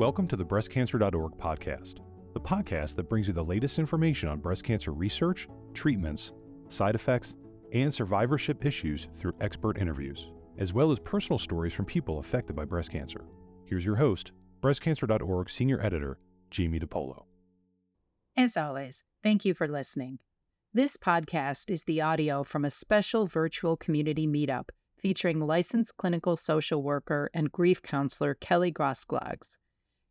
Welcome to the BreastCancer.org podcast, the podcast that brings you the latest information on breast cancer research, treatments, side effects, and survivorship issues through expert interviews, as well as personal stories from people affected by breast cancer. Here's your host, BreastCancer.org Senior Editor, Jamie DePolo. As always, thank you for listening. This podcast is the audio from a special virtual community meetup featuring licensed clinical social worker and grief counselor Kelly Grosklags.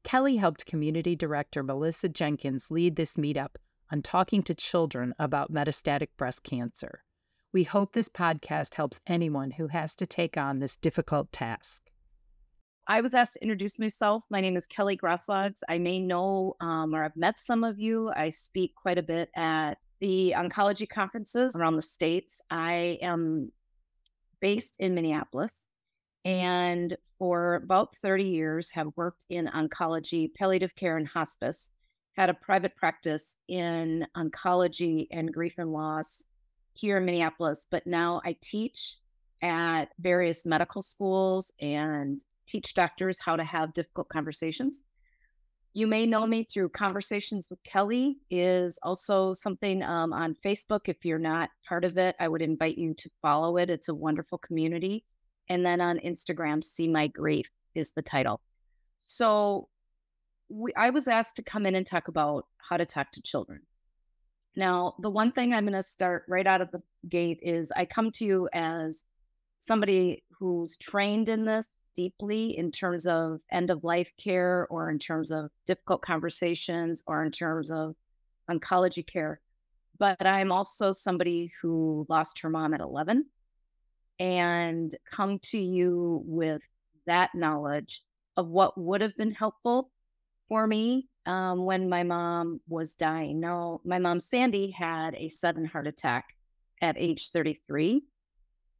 Kelly helped community director Melissa Jenkins lead this meetup on talking to children about metastatic breast cancer. We hope this podcast helps anyone who has to take on this difficult task. I was asked to introduce myself. My name is Kelly Grosklags. I may know um, or I've met some of you. I speak quite a bit at the oncology conferences around the states. I am based in Minneapolis and for about 30 years have worked in oncology, palliative care, and hospice. Had a private practice in oncology and grief and loss here in Minneapolis, but now I teach at various medical schools and teach doctors how to have difficult conversations. You may know me through Conversations with Kelly is also something um, on Facebook. If you're not part of it, I would invite you to follow it. It's a wonderful community. And then on Instagram, See My Grief is the title. So we, I was asked to come in and talk about how to talk to children. Now, the one thing I'm going to start right out of the gate is I come to you as somebody who's trained in this deeply in terms of end of life care or in terms of difficult conversations or in terms of oncology care. But I'm also somebody who lost her mom at 11 and come to you with that knowledge of what would have been helpful for me um, when my mom was dying. Now, my mom, Sandy, had a sudden heart attack at age 33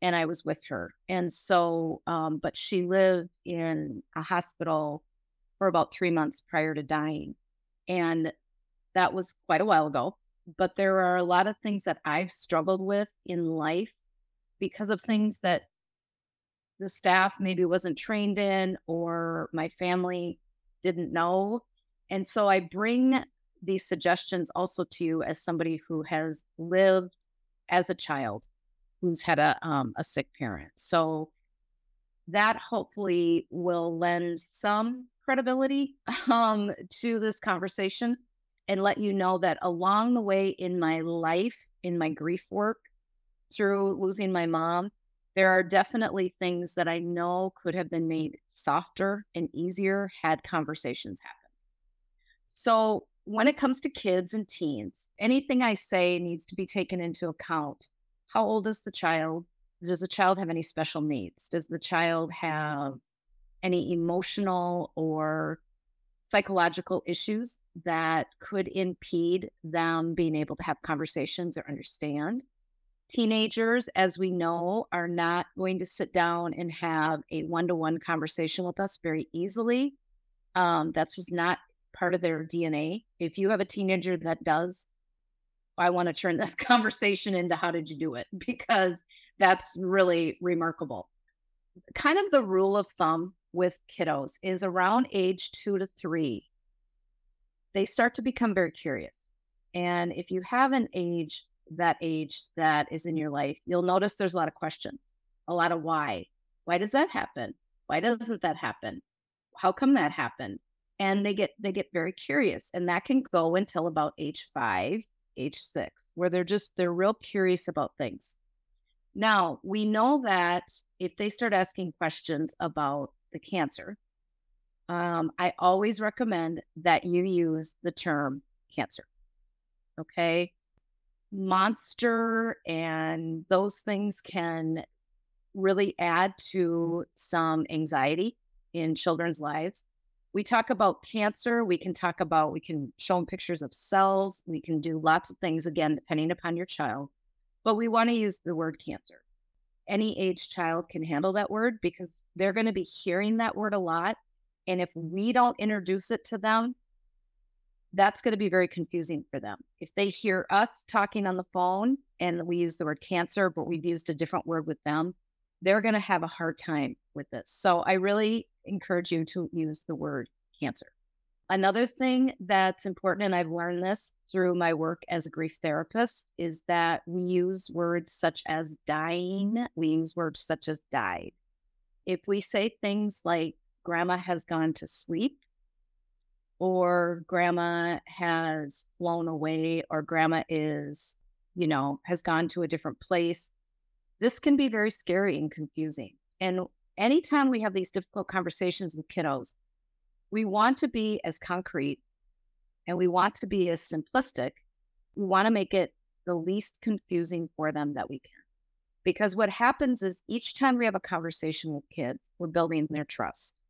and I was with her. And so, um, but she lived in a hospital for about three months prior to dying. And that was quite a while ago. But there are a lot of things that I've struggled with in life because of things that the staff maybe wasn't trained in or my family didn't know. And so I bring these suggestions also to you as somebody who has lived as a child who's had a um, a sick parent. So that hopefully will lend some credibility um, to this conversation and let you know that along the way in my life, in my grief work, through losing my mom, there are definitely things that I know could have been made softer and easier had conversations happened. So, when it comes to kids and teens, anything I say needs to be taken into account how old is the child? Does the child have any special needs? Does the child have any emotional or psychological issues that could impede them being able to have conversations or understand? Teenagers, as we know, are not going to sit down and have a one to one conversation with us very easily. Um, that's just not part of their DNA. If you have a teenager that does I want to turn this conversation into how did you do it? Because that's really remarkable. Kind of the rule of thumb with kiddos is around age two to three, they start to become very curious. And if you have an age, that age that is in your life, you'll notice there's a lot of questions, a lot of why. Why does that happen? Why doesn't that happen? How come that happened? And they get they get very curious. And that can go until about age five age six, where they're just, they're real curious about things. Now, we know that if they start asking questions about the cancer, um, I always recommend that you use the term cancer. Okay. Monster and those things can really add to some anxiety in children's lives we talk about cancer. We can talk about, we can show them pictures of cells. We can do lots of things, again, depending upon your child. But we want to use the word cancer. Any age child can handle that word because they're going to be hearing that word a lot. And if we don't introduce it to them, that's going to be very confusing for them. If they hear us talking on the phone and we use the word cancer, but we've used a different word with them, they're going to have a hard time with this. So I really encourage you to use the word cancer. Another thing that's important, and I've learned this through my work as a grief therapist, is that we use words such as dying, we use words such as died. If we say things like grandma has gone to sleep, or grandma has flown away, or grandma is, you know, has gone to a different place, this can be very scary and confusing. And anytime we have these difficult conversations with kiddos, we want to be as concrete and we want to be as simplistic. We want to make it the least confusing for them that we can. Because what happens is each time we have a conversation with kids, we're building their trust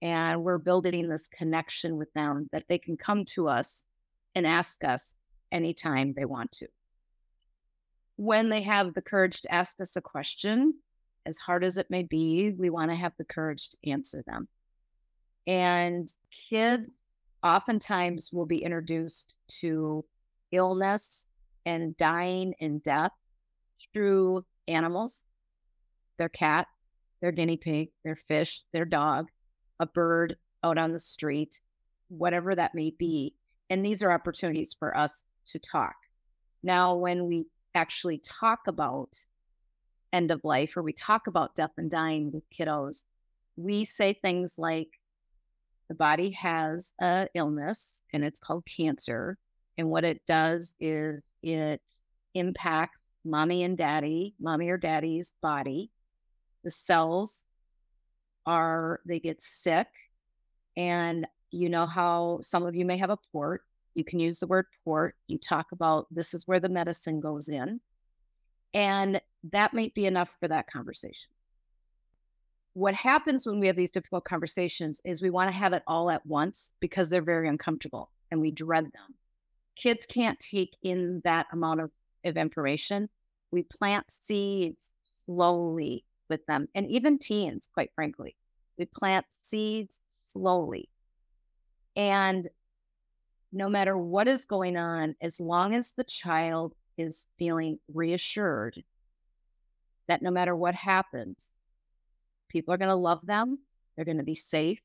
and we're building this connection with them that they can come to us and ask us anytime they want to. When they have the courage to ask us a question, as hard as it may be, we want to have the courage to answer them. And kids oftentimes will be introduced to illness and dying and death through animals their cat, their guinea pig, their fish, their dog, a bird out on the street, whatever that may be. And these are opportunities for us to talk. Now, when we actually talk about end of life or we talk about death and dying with kiddos, we say things like, the body has a illness and it's called cancer. And what it does is it impacts mommy and daddy, mommy or daddy's body. The cells are, they get sick. And you know how some of you may have a port. You can use the word port. You talk about this is where the medicine goes in. And that might be enough for that conversation what happens when we have these difficult conversations is we want to have it all at once because they're very uncomfortable and we dread them. Kids can't take in that amount of, of information. We plant seeds slowly with them, and even teens, quite frankly. We plant seeds slowly. And no matter what is going on, as long as the child is feeling reassured that no matter what happens, People are going to love them. They're going to be safe.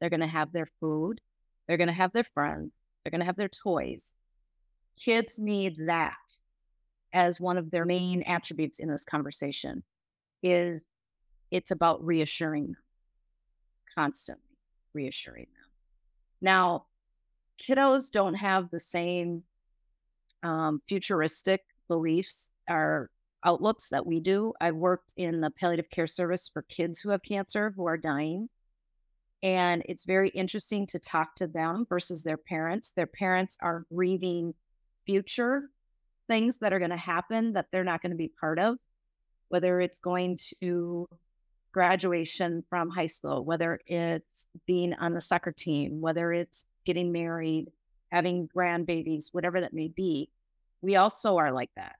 They're going to have their food. They're going to have their friends. They're going to have their toys. Kids need that as one of their main attributes in this conversation is it's about reassuring constantly reassuring them now kiddos don't have the same um, futuristic beliefs or outlooks that we do. I've worked in the palliative care service for kids who have cancer who are dying. And it's very interesting to talk to them versus their parents. Their parents are grieving future things that are going to happen that they're not going to be part of, whether it's going to graduation from high school, whether it's being on the soccer team, whether it's getting married, having grandbabies, whatever that may be. We also are like that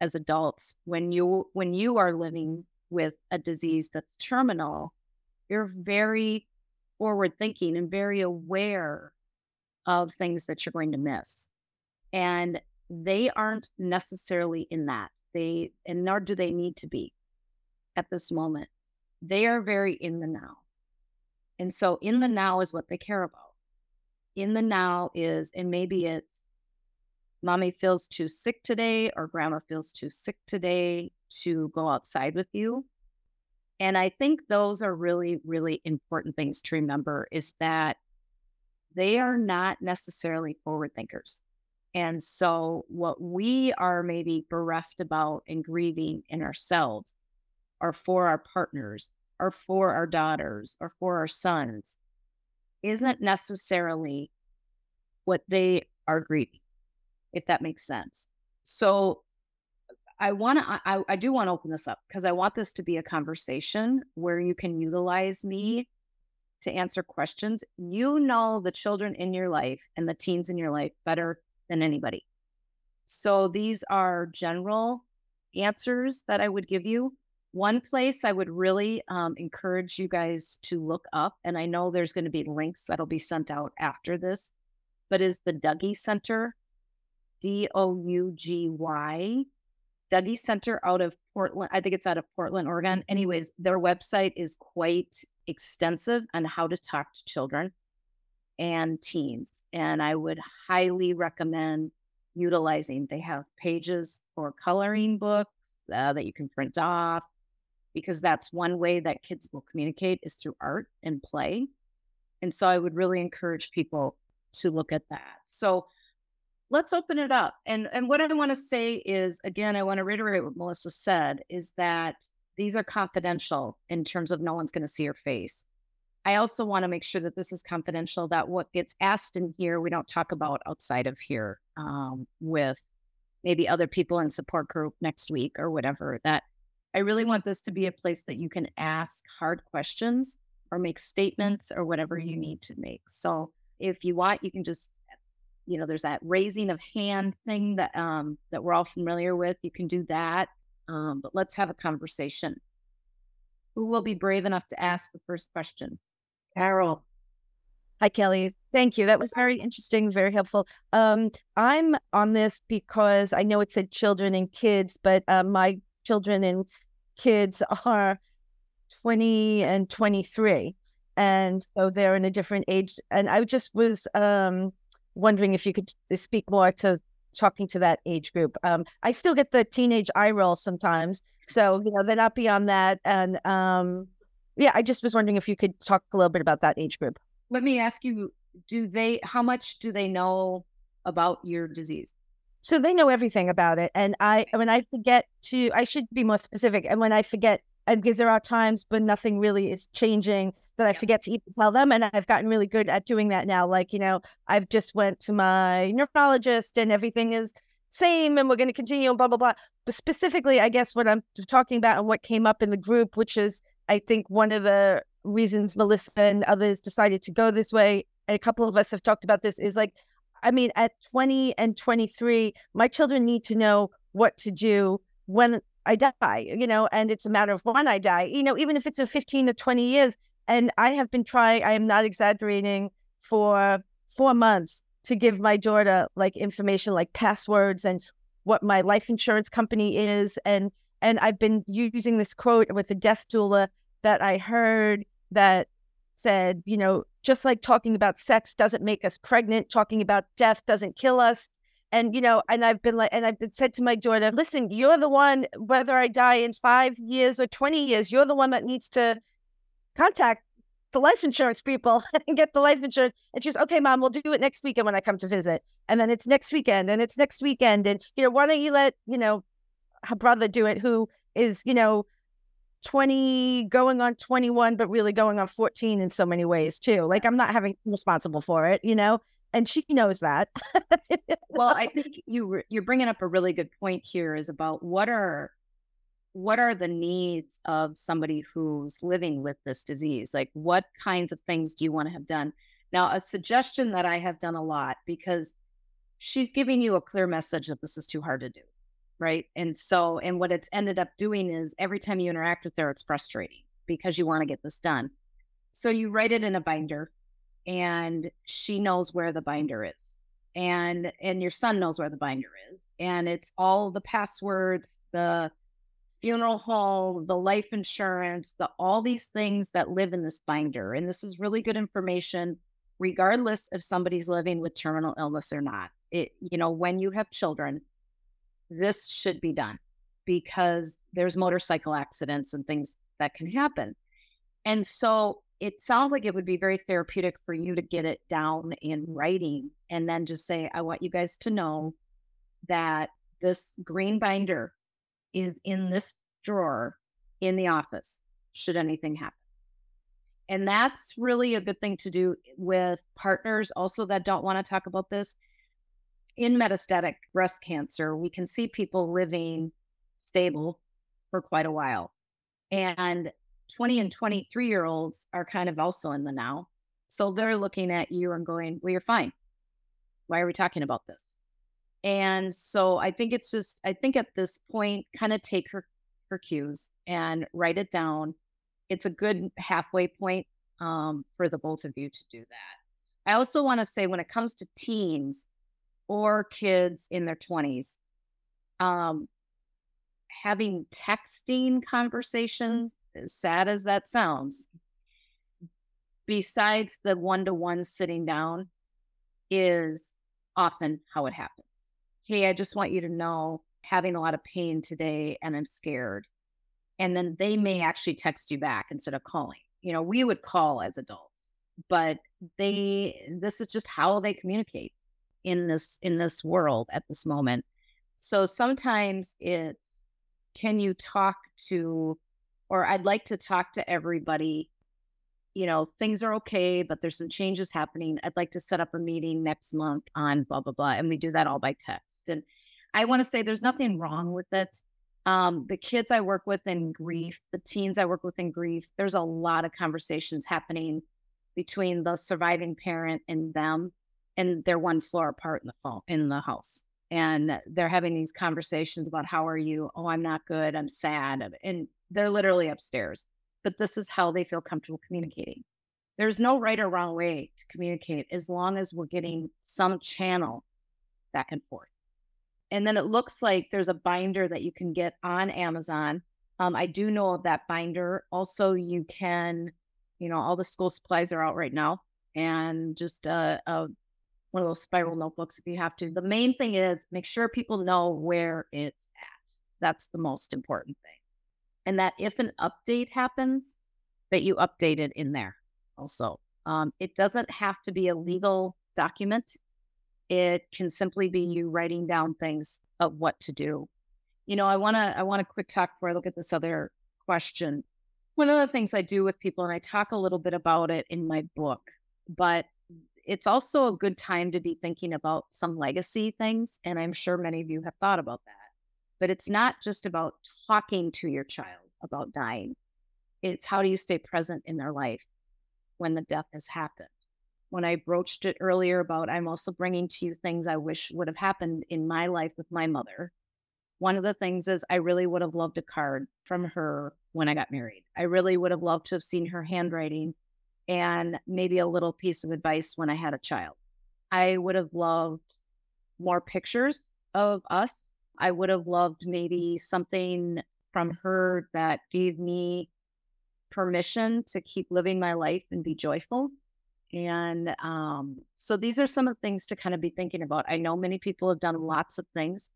as adults when you when you are living with a disease that's terminal you're very forward thinking and very aware of things that you're going to miss and they aren't necessarily in that they and nor do they need to be at this moment they are very in the now and so in the now is what they care about in the now is and maybe it's mommy feels too sick today or grandma feels too sick today to go outside with you. And I think those are really, really important things to remember is that they are not necessarily forward thinkers. And so, what we are maybe bereft about and grieving in ourselves, or for our partners, or for our daughters, or for our sons, isn't necessarily what they are grieving if that makes sense. So I want to, I, I do want to open this up because I want this to be a conversation where you can utilize mm-hmm. me to answer questions. You know the children in your life and the teens in your life better than anybody. So these are general answers that I would give you. One place I would really um, encourage you guys to look up, and I know there's going to be links that'll be sent out after this, but is the Dougy Center D O U G Y. Dougy Center out of Portland. I think it's out of Portland, Oregon. Mm-hmm. Anyways, their website is quite extensive on how to talk to children. And teens. And I would highly recommend utilizing. They have pages for coloring books uh, that you can print off because that's one way that kids will communicate is through art and play. And so I would really encourage people to look at that. So let's open it up. And and what I want to say is again, I want to reiterate what Melissa said is that these are confidential in terms of no one's going to see your face. I also want to make sure that this is confidential, that what gets asked in here, we don't talk about outside of here um, with maybe other people in support group next week or whatever. That I really want this to be a place that you can ask hard questions or make statements or whatever you need to make. So if you want, you can just, you know, there's that raising of hand thing that um, that we're all familiar with. You can do that. Um, but let's have a conversation. Who will be brave enough to ask the first question? Carol. Hi, Kelly. Thank you. That was very interesting, very helpful. Um, I'm on this because I know it said children and kids, but uh, my children and kids are 20 and 23. And so they're in a different age. And I just was um, wondering if you could speak more to talking to that age group. Um, I still get the teenage eye roll sometimes. So, you know, they're not beyond that. And um, yeah, I just was wondering if you could talk a little bit about that age group. Let me ask you do they, how much do they know about your disease? So they know everything about it. And I, when I forget to, I should be more specific. And when I forget, and because there are times when nothing really is changing that I forget to even tell them. And I've gotten really good at doing that now. Like, you know, I've just went to my neurologist and everything is same and we're going to continue and blah, blah, blah. But specifically, I guess what I'm talking about and what came up in the group, which is I think one of the reasons Melissa and others decided to go this way, a couple of us have talked about this, is like, I mean, at 20 and 23, my children need to know what to do when I die, you know, and it's a matter of when I die, you know, even if it's in 15 to 20 years. And I have been trying, I am not exaggerating, for four months to give my daughter like information like passwords and what my life insurance company is and and I've been using this quote with a death doula that I heard that said, you know, just like talking about sex doesn't make us pregnant, talking about death doesn't kill us. And, you know, and I've been like, and I've been said to my daughter, listen, you're the one, whether I die in five years or 20 years, you're the one that needs to contact the life insurance people and get the life insurance. And she's, okay, mom, we'll do it next weekend when I come to visit. And then it's next weekend and it's next weekend. And, you know, why don't you let, you know, her brother do it, who is, you know, 20 going on 21 but really going on 14 in so many ways too. Like i'm not having responsible for it you know? And she knows that. Well i think you you're bringing up a really good point here is about what are what are the needs of somebody who's living with this disease? Like what kinds of things do you want to have done? Now a suggestion that i have done a lot because she's giving you a clear message that this is too hard to do right? And so, and what it's ended up doing is every time you interact with her, it's frustrating because you want to get this done. So you write it in a binder and she knows where the binder is. And and your son knows where the binder is. And it's all the passwords, the funeral home, the life insurance, the all these things that live in this binder. And this is really good information regardless if somebody's living with terminal illness or not. It you know, when you have children, this should be done because there's motorcycle accidents and things that can happen. And so it sounds like it would be very therapeutic for you to get it down in writing and then just say, I want you guys to know that this green binder is in this drawer in the office, should anything happen. And that's really a good thing to do with partners also that don't want to talk about this in metastatic breast cancer, we can see people living stable for quite a while. And 20 and 23 year olds are kind of also in the now. So they're looking at you and going, Well, you're fine. Why are we talking about this? And so I think it's just, I think at this point, kind of take her her cues and write it down. It's a good halfway point um, for the both of you to do that. I also want to say when it comes to teens, or kids in their 20s um, having texting conversations as sad as that sounds besides the one to one sitting down, is often how it happens. Hey, I just want you to know having a lot of pain today and I'm scared. And then they may actually text you back instead of calling. You know, we would call as adults, but they this is just how they communicate in this in this world at this moment. So sometimes it's can you talk to or I'd like to talk to everybody you know, things are okay, but there's some changes happening. I'd like to set up a meeting next month on blah, blah, blah. And we do that all by text. And I want to say there's nothing wrong with it. Um, the kids I work with in grief, the teens I work with in grief, there's a lot of conversations happening between the surviving parent and them, and they're one floor apart in the phone in the house. And they're having these conversations about how are you? Oh, I'm not good. I'm sad. And they're literally upstairs but this is how they feel comfortable communicating. There's no right or wrong way to communicate as long as we're getting some channel back and forth. And then it looks like there's a binder that you can get on Amazon. Um, I do know of that binder. Also, you can, you know, all the school supplies are out right now, and just uh, uh, one of those spiral notebooks if you have to. The main thing is make sure people know where it's at. That's the most important thing and that if an update happens, that you update it in there also. Um, it doesn't have to be a legal document. It can simply be you writing down things of what to do. You know, I want to I want to quick talk before I look at this other question. One of the things I do with people, and I talk a little bit about it in my book, but it's also a good time to be thinking about some legacy things. And I'm sure many of you have thought about that. But it's not just about talking to your child about dying. It's how do you stay present in their life when the death has happened? When I broached it earlier about I'm also bringing to you things I wish would have happened in my life with my mother. One of the things is I really would have loved a card from her when I got married. I really would have loved to have seen her handwriting and maybe a little piece of advice when I had a child. I would have loved more pictures of us I would have loved maybe something from her that gave me permission to keep living my life and be joyful. And um, so these are some of the things to kind of be thinking about. I know many people have done lots of things.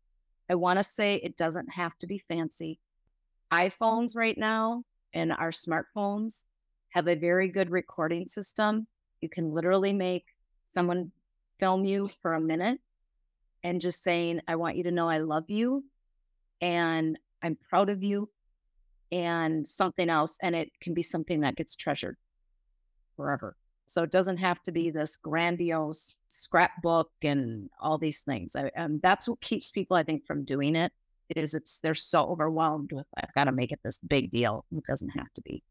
I want to say it doesn't have to be fancy. iPhones right now and our smartphones have a very good recording system. You can literally make someone film you for a minute and just saying, I want you to know I love you and I'm proud of you and something else. And it can be something that gets treasured forever. So it doesn't have to be this grandiose scrapbook and all these things. I, um, that's what keeps people, I think, from doing it. Is it's they're so overwhelmed with I've got to make it this big deal. It doesn't have to be.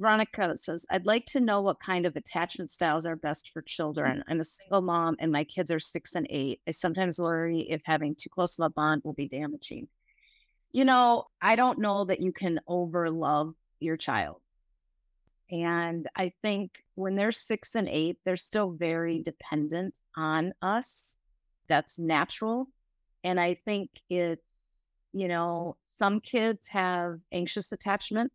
Veronica says, I'd like to know what kind of attachment styles are best for mm. children. I'm a single mom and my kids are six and eight. I sometimes worry if having too close of a bond will be damaging. You know, I don't know that you can over love your child. And I think when they're six and eight, they're still very dependent on us. That's natural. And I think it's, you know, some kids have anxious attachment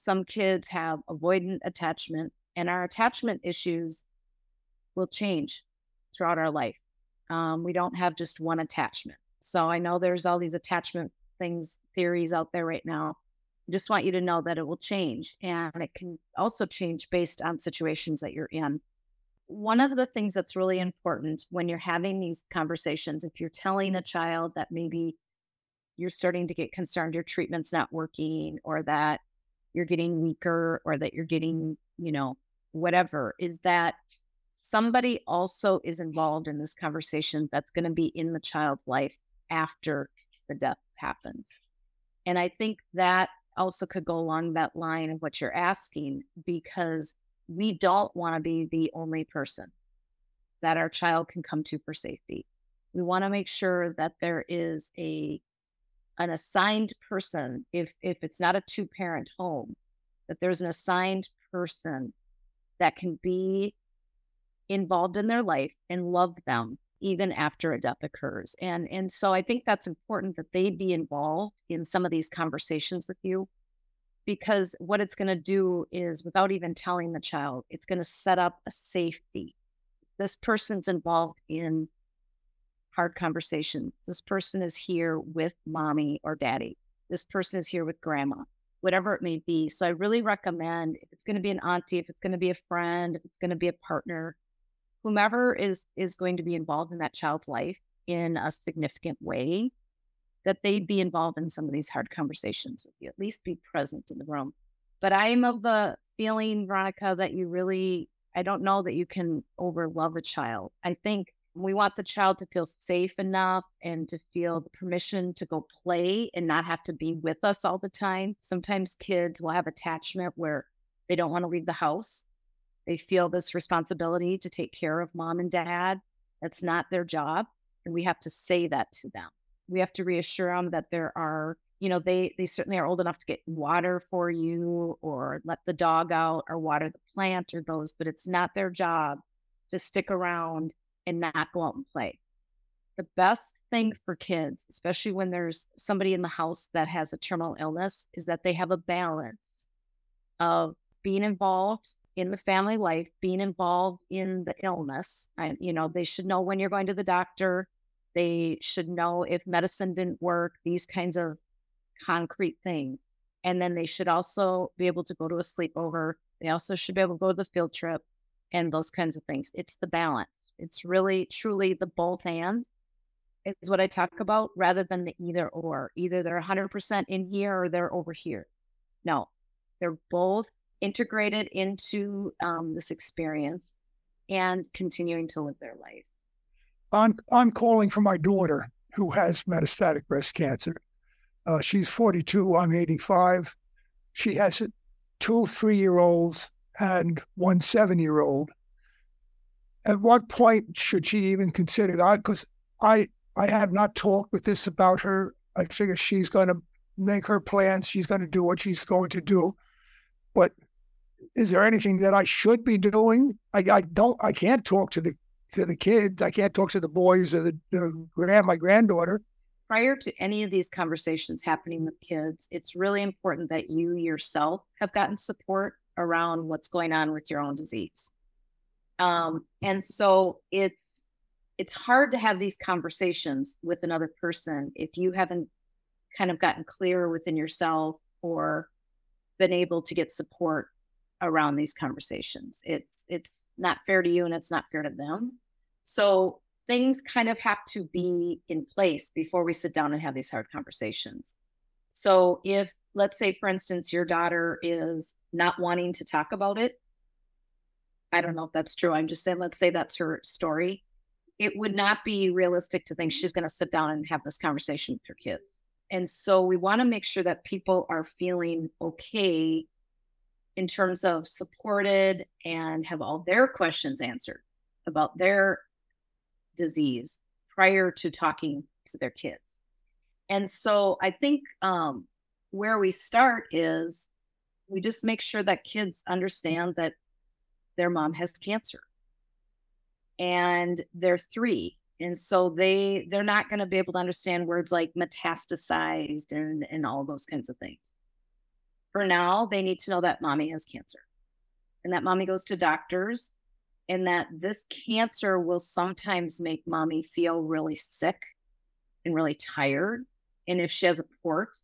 some kids have avoidant attachment, and our attachment issues will change throughout our life. Um, we don't have just one attachment. So I know there's all these attachment things, theories out there right now. I just want you to know that it will change and it can also change based on situations that you're in. One of the things that's really important when you're having these conversations, if you're telling a child that maybe you're starting to get concerned your treatment's not working or that you're getting weaker or that you're getting, you know, whatever, is that somebody also is involved in this conversation that's going to be in the child's life after the death happens. And I think that also could go along that line of what you're asking because we don't want to be the only person that our child can come to for safety. We want to make sure that there is a an assigned person if if it's not a two parent home that there's an assigned person that can be involved in their life and love them even after a death occurs and and so i think that's important that they be involved in some of these conversations with you because what it's going to do is without even telling the child, it's going to set up a safety. This person's involved in hard conversations. This person is here with mommy or daddy. This person is here with grandma, whatever it may be. So I really recommend if it's going to be an auntie, if it's going to be a friend, if it's going to be a partner, whomever is is going to be involved in that child's life in a significant way, that they be involved in some of these hard conversations with you, at least be present in the room. But I am of the feeling, Veronica, that you really, I don't know that you can over love a child. I think we want the child to feel safe enough and to feel the permission to go play and not have to be with us all the time. Sometimes kids will have attachment where they don't want to leave the house. They feel this responsibility to take care of mom and dad. That's not their job. And we have to say that to them. We have to reassure them that there are, you know, they they certainly are old enough to get water for you or let the dog out or water the plant or those, but it's not their job to stick around and not go out and play. The best thing for kids, especially when there's somebody in the house that has a terminal illness, is that they have a balance of being involved in the family life, being involved in the illness. And, you know, they should know when you're going to the doctor. They should know if medicine didn't work, these kinds of concrete things. And then they should also be able to go to a sleepover. They also should be able to go to the field trip and those kinds of things. It's the balance. It's really, truly the both and is what I talk about rather than the either or. Either they're 100% in here or they're over here. No, they're both integrated into um, this experience and continuing to live their life. I'm, I'm calling for my daughter who has metastatic breast cancer. Uh, she's 42, I'm 85. She has two three year olds and one seven year old. At what point should she even consider that? Because I I have not talked with this about her. I figure she's going to make her plans. She's going to do what she's going to do. But is there anything that I should be doing? I, I don't. I can't talk to the to the kids. I can't talk to the boys or the, the grand my granddaughter. Prior to any of these conversations happening with kids, it's really important that you yourself have gotten support around what's going on with your own disease. Um, and so it's it's hard to have these conversations with another person if you haven't kind of gotten clear within yourself or been able to get support around these conversations. It's it's not fair to you and it's not fair to them. So things kind of have to be in place before we sit down and have these hard conversations. So if let's say for instance your daughter is not wanting to talk about it. I don't know if that's true. I'm just saying let's say that's her story. It would not be realistic to think she's going to sit down and have this conversation with her kids. And so we want to make sure that people are feeling okay in terms of supported and have all their questions answered about their disease prior to talking to their kids. And so I think um, where we start is we just make sure that kids understand that their mom has cancer. And they're three and so they they're not going to be able to understand words like metastasized and and all those kinds of things. For now they need to know that mommy has cancer and that mommy goes to doctors and that this cancer will sometimes make mommy feel really sick and really tired. And if she has a port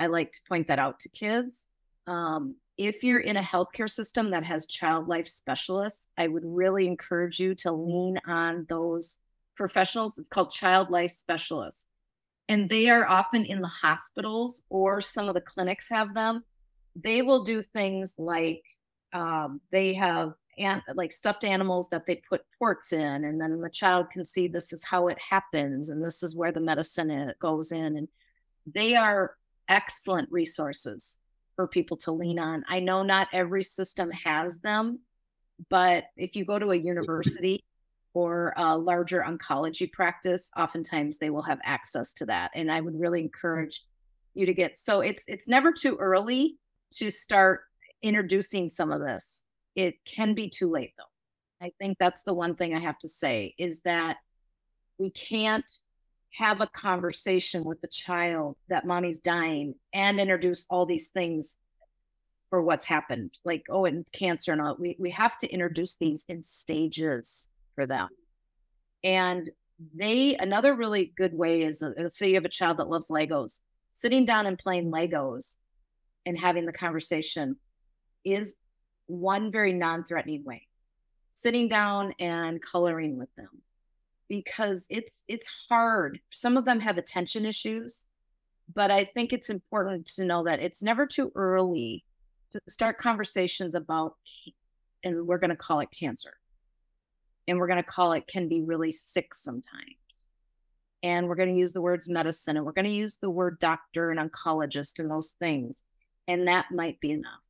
I like to point that out to kids. Um, if you're in a healthcare system that has child life specialists, I would really encourage you to lean on those professionals. It's called child life specialists. And they are often in the hospitals or some of the clinics have them. They will do things like um, they have and like stuffed animals that they put ports in, and then the child can see this is how it happens, and this is where the medicine goes in. And they are excellent resources for people to lean on. I know not every system has them, but if you go to a mm-hmm. university or a larger oncology practice, oftentimes they will have access to that. And I would really mm. encourage you to get so it's it's never too early to start introducing some of this. It can be too late though. I think that's the one thing I have to say is that we can't have a conversation with the child that mommy's dying and introduce all these things for what's happened. Like, oh, it's cancer and all. We we have to introduce these in stages for them. And they another really good way is uh, let's say you have a child that loves Legos, sitting down and playing Legos and having the conversation is one very non-threatening way. Sitting down and coloring with them because it's it's hard. Some of them have attention issues, but I think it's important to know that it's never too early to start conversations about and we're going to call it cancer and we're going to call it can be really sick sometimes. And we're going to use the words medicine and we're going to use the word doctor and oncologist and those things. And that might be enough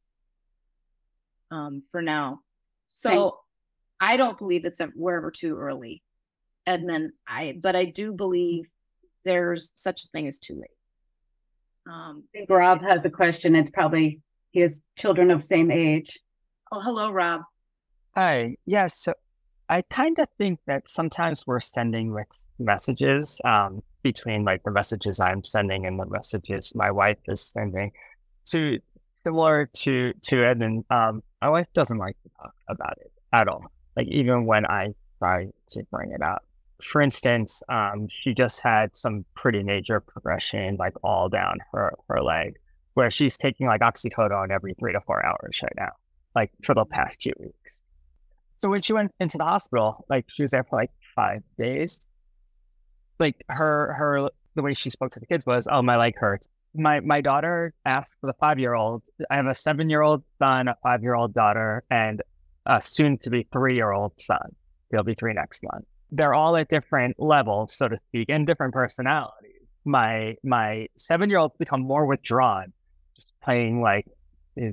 um, for now. So right. I don't believe it's wherever too early, Edmund. I but I do believe there's such a thing as too late. Um, I think Rob has a question. It's probably he has children of same age. Oh, hello, Rob. Hi. Yes. Yeah, so I kind of think that sometimes we're sending mixed messages um, between like the messages I'm sending and the messages my wife is sending. To similar to to Edmund, um, my wife doesn't like to talk about it at all. Like even when I try to bring it up. For instance, um, she just had some pretty major progression, like all down her her leg, where she's taking like oxycodone every three to four hours right now, like for the past few weeks. So when she went into the hospital, like she was there for like five days. Like her her the way she spoke to the kids was, "Oh, my leg hurts." My my daughter asked for the five year old. I have a seven year old son, a five year old daughter, and a soon to be three year old son. He'll be three next month. They're all at different levels, so to speak, and different personalities. My my seven year old's become more withdrawn, just playing like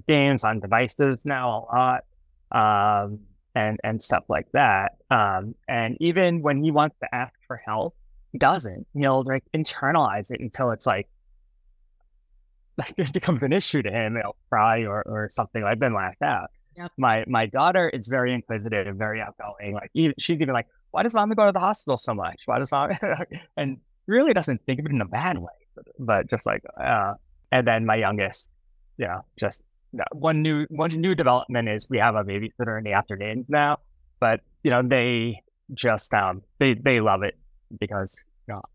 games on devices now a lot. Um, and and stuff like that. Um, and even when he wants to ask for help, he doesn't. He'll like internalize it until it's like like it becomes an issue to him. He'll cry or or something. I've been laughed out. Yep. My my daughter is very inquisitive and very outgoing. Like even, she's even like, why does mom go to the hospital so much? Why does mom? and really doesn't think of it in a bad way, but, just like, uh, and then my youngest, yeah, just one new one new development is we have a babysitter in the afternoons now, but you know they just um they they love it because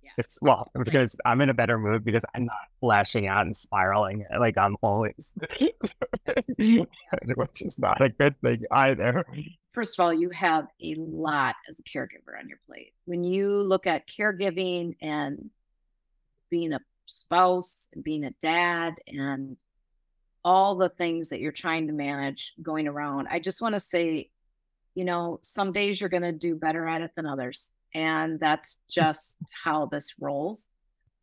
yeah. it's well because I'm in a better mood because I'm not lashing out and spiraling eh, like I'm always, which is not a good thing either. First of all, you have a lot as a caregiver on your plate. When you look at caregiving and being a spouse and being a dad and all the things that you're trying to manage going around. I just want to say, you know, some days you're going to do better at it than others. And that's just how this rolls.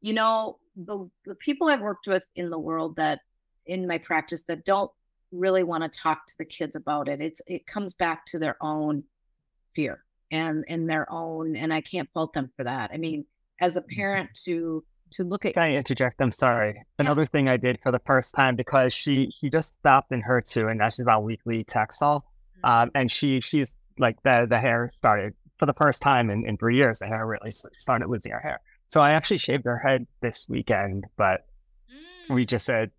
You know, the, the people I've worked with in the world that in my practice that don't really want to talk to the kids about it, it's it comes back to their own fear and and their own and I can't fault them for that. I mean, as a mm-hmm. parent to to look at. Can I interject? I'm sorry. Yeah. Another thing I did for the first time because she she just stopped in her too, and now she's on weekly Taxol. Mm-hmm. Um, and she she's like the the hair started for the first time in, in three years. The hair really started losing our hair. So I actually shaved her head this weekend, but mm. we just said,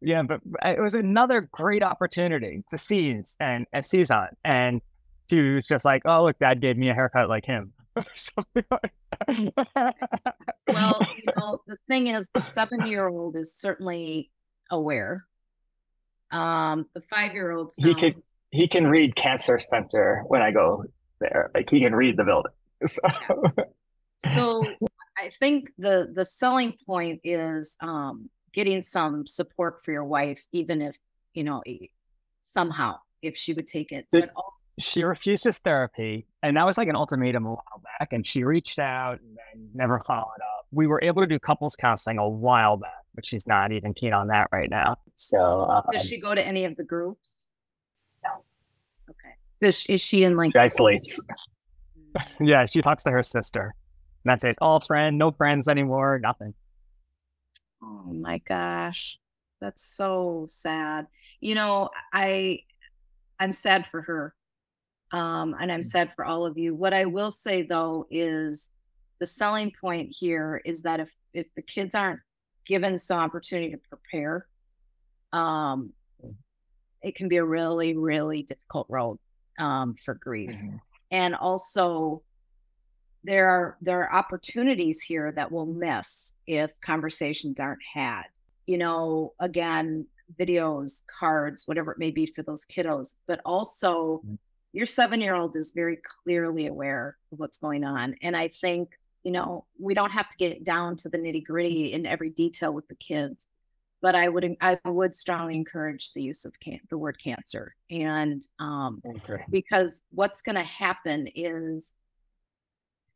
yeah, but it was another great opportunity to seize and and seize on. And she was just like, oh look, dad gave me a haircut like him. something like well, you know, the thing is, the seven year old is certainly aware. Um, the five year old he can he can read cancer center when I go there. Like he can read the building. So, so I think the the selling point is um, getting some support for your wife, even if you know somehow if she would take it. but all- she refuses therapy, and that was like an ultimatum a while back. And she reached out and then never followed up. We were able to do couples counseling a while back, but she's not even keen on that right now. So, um, does she go to any of the groups? No. Okay. Is, is she in like? She isolates. Yeah, she talks to her sister. And that's it. All friend, no friends anymore, nothing. Oh my gosh. That's so sad. You know, I I'm sad for her um, and I'm mm. sad for all of you. What I will say though is the selling point here is that if if the kids aren't given some opportunity to prepare, um, it can be a really, really difficult road um, for grief. Mhm. And also, there are there are opportunities here that we'll miss if conversations aren't had. You know, again, videos, cards, whatever it may be for those kiddos, but also Mhm. your seven year old is very clearly aware of what's going on. And I think, you know, we don't have to get down to the nitty gritty in every detail with the kids, but I would I would strongly encourage the use of can- the word cancer. And um, Okay. because what's going to happen is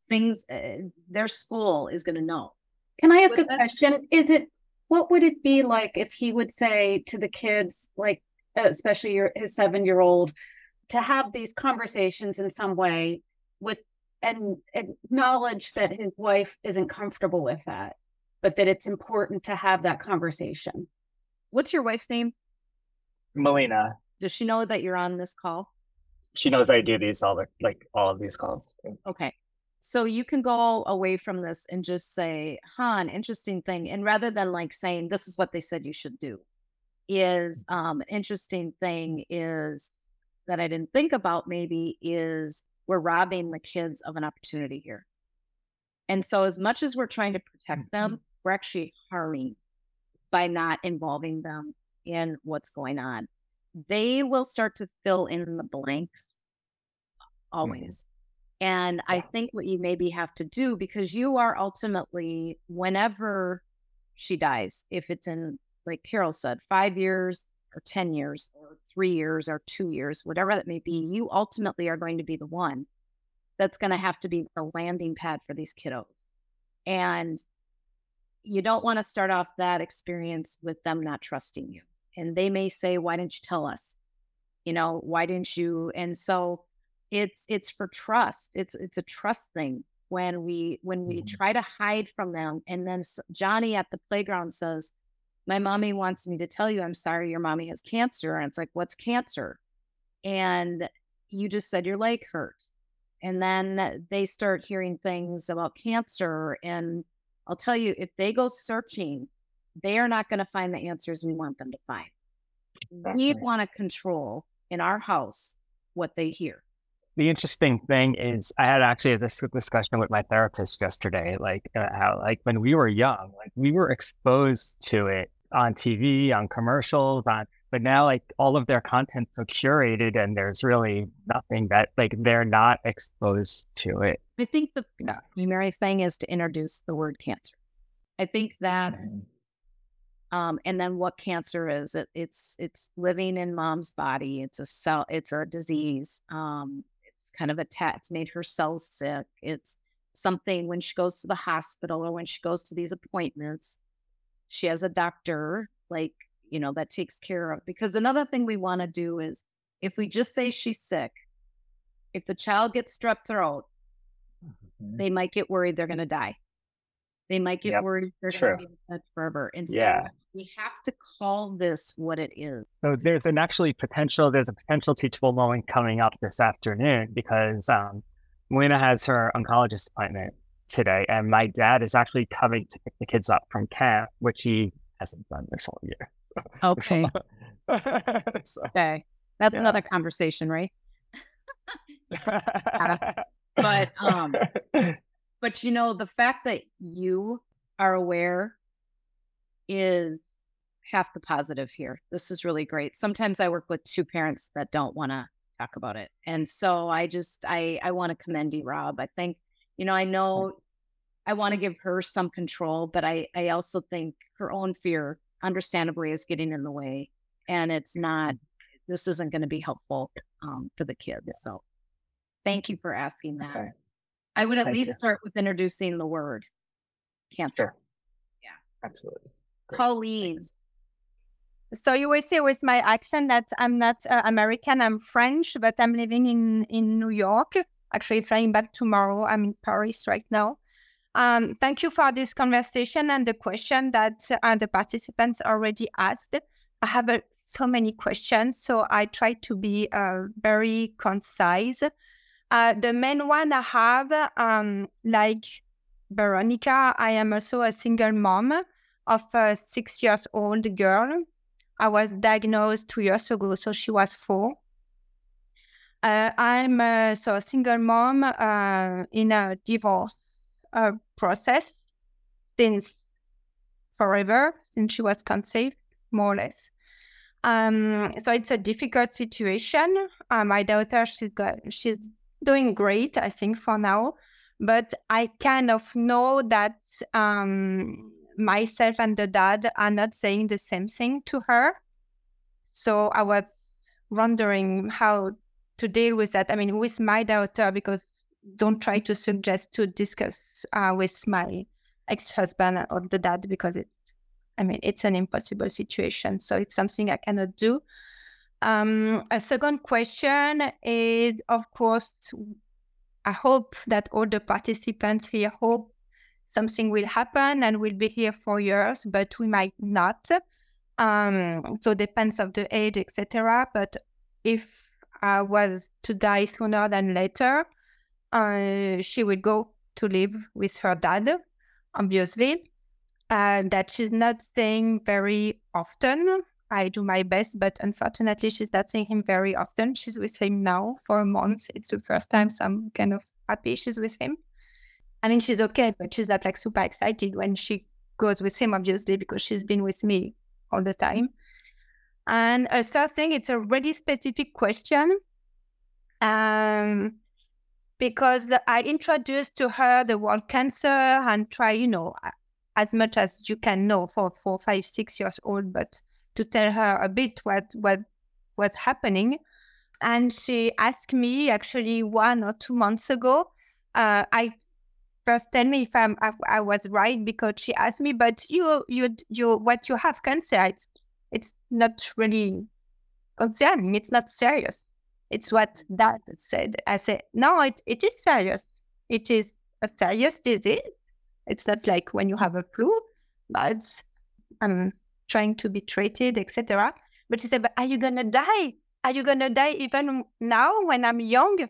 things uh, their school is going to know Can I ask a What's that? question? Is it what would it be like if he would say to the kids, like uh, especially your his seven year old, to have these conversations in some way with and acknowledge that his wife isn't comfortable with that, but that it's important to have that conversation. what's your wife's name? Melina, does she know that you're on this call? She knows I do these all the like all of these calls. okay. So you can go away from this and just say huh an interesting thing and rather than like saying this is what they said you should do is um an interesting thing is that i didn't think about maybe is we're robbing the kids of an opportunity here. And so as much as we're trying to protect them we're actually harming by not involving them in what's going on. They will start to fill in the blanks mm-hmm. always. And I think what you maybe have to do, because you are ultimately, whenever she dies, if it's in, like Carol said, five years or 10 years or three years or two years, whatever that may be, mm-hmm. you ultimately are going to be the one that's going to have to be the landing pad for these kiddos. And you don't want to start off that experience with them not trusting you. And they may say, Why didn't you tell us? You know, why didn't you? And so, it's it's for trust it's it's a trust thing when we when we Mhm. try to hide from them and then johnny at the playground says my mommy wants me to tell you i'm sorry your mommy has cancer and it's like what's cancer and you just said your leg hurt and then they start hearing things about cancer and i'll tell you if they go searching they are not going to find the answers we want them to find. We want to control in our house what they hear. The interesting thing is I had actually this discussion with my therapist yesterday, like uh, how like when we were young, like we were exposed to it on TV, on commercials, on but now like all of their content's so curated and there's really nothing that like they're not exposed to it. I think the primary thing is to introduce the word cancer. I think that's um and then what cancer is it it's it's living in mom's body it's a cell it's a disease um it's kind of attacked it's made her cells sick it's something when she goes to the hospital or when she goes to these appointments she has a doctor like you know that takes care of because another thing we want to do is if we just say she's sick if the child gets strep throat they might get worried they're going to die. They might get Yep, worried they're going to be in bed forever. And so Yeah. we have to call this what it is. So there's an actually potential, there's a potential teachable moment coming up this afternoon because um, Melina has her oncologist appointment today, and my dad is actually coming to pick the kids up from camp, which he hasn't done this whole year. Okay. So- Okay. That's Yeah. another conversation, right? But um but you know the fact that you are aware is half the positive here. This is really great. Sometimes I work with two parents that don't want to talk about it. And so I just I I want to commend you, Rob. I think, you know, I know I want to give her some control, but I I also think her own fear understandably is getting in the way and it's not this isn't going to be helpful um, for the kids. So thank you for asking that. Okay. I would at Thank least you. start with introducing the word cancer. Sure. Yeah. Absolutely. Great. Pauline. So you will see with my accent that I'm not uh, American, I'm French, but I'm living in, in New York. Actually, flying back tomorrow. I'm in Paris right now. Um, thank you for this conversation and the question that uh, the participants already asked. I have uh, so many questions, so I try to be uh, very concise. Uh, the main one I have, um, like Veronica, I am also a single mom of a six years old girl I was diagnosed two years ago, so she was four. Uh, I'm uh, so a single mom in a divorce uh, process since forever, since she was conceived, more or less. Um, so it's a difficult situation. Uh, my daughter, she's got, she's doing great, I think, for now. But I kind of know that um, myself and the dad are not saying the same thing to her. So I was wondering how to deal with that. I mean, with my daughter, because don't try to suggest to discuss uh, with my ex-husband or the dad because it's, I mean, it's an impossible situation. So it's something I cannot do. Um, a second question is, of course, I hope that all the participants here hope something will happen and we'll be here for years, but we might not. Um, so depends of the age, etc. But if I was to die sooner than later, uh, she will go to live with her dad, obviously. Uh, that she's not saying very often. I do my best, but unfortunately, she's not seeing him very often. She's with him now for a month. It's the first time, so I'm kind of happy she's with him. I mean, she's okay, but she's not like super excited when she goes with him, obviously, because she's been with me all the time. And a third thing, it's a really specific question. Um, because I introduced to her the word cancer and try, you know, as much as you can know for four, five, six years old, but to tell her a bit what what what's happening. And she asked me actually one or two months ago. Uh, I first tell me if I'm I, I, was right because she asked me, but you you you what you have cancer. It's it's not really concerning. It's not serious. It's what dad said. I said no. It it is serious. It is a serious disease. It's not like when you have a flu, but I'm trying to be treated, etc. But she said, but are you gonna die? Are you gonna die even now when I'm young?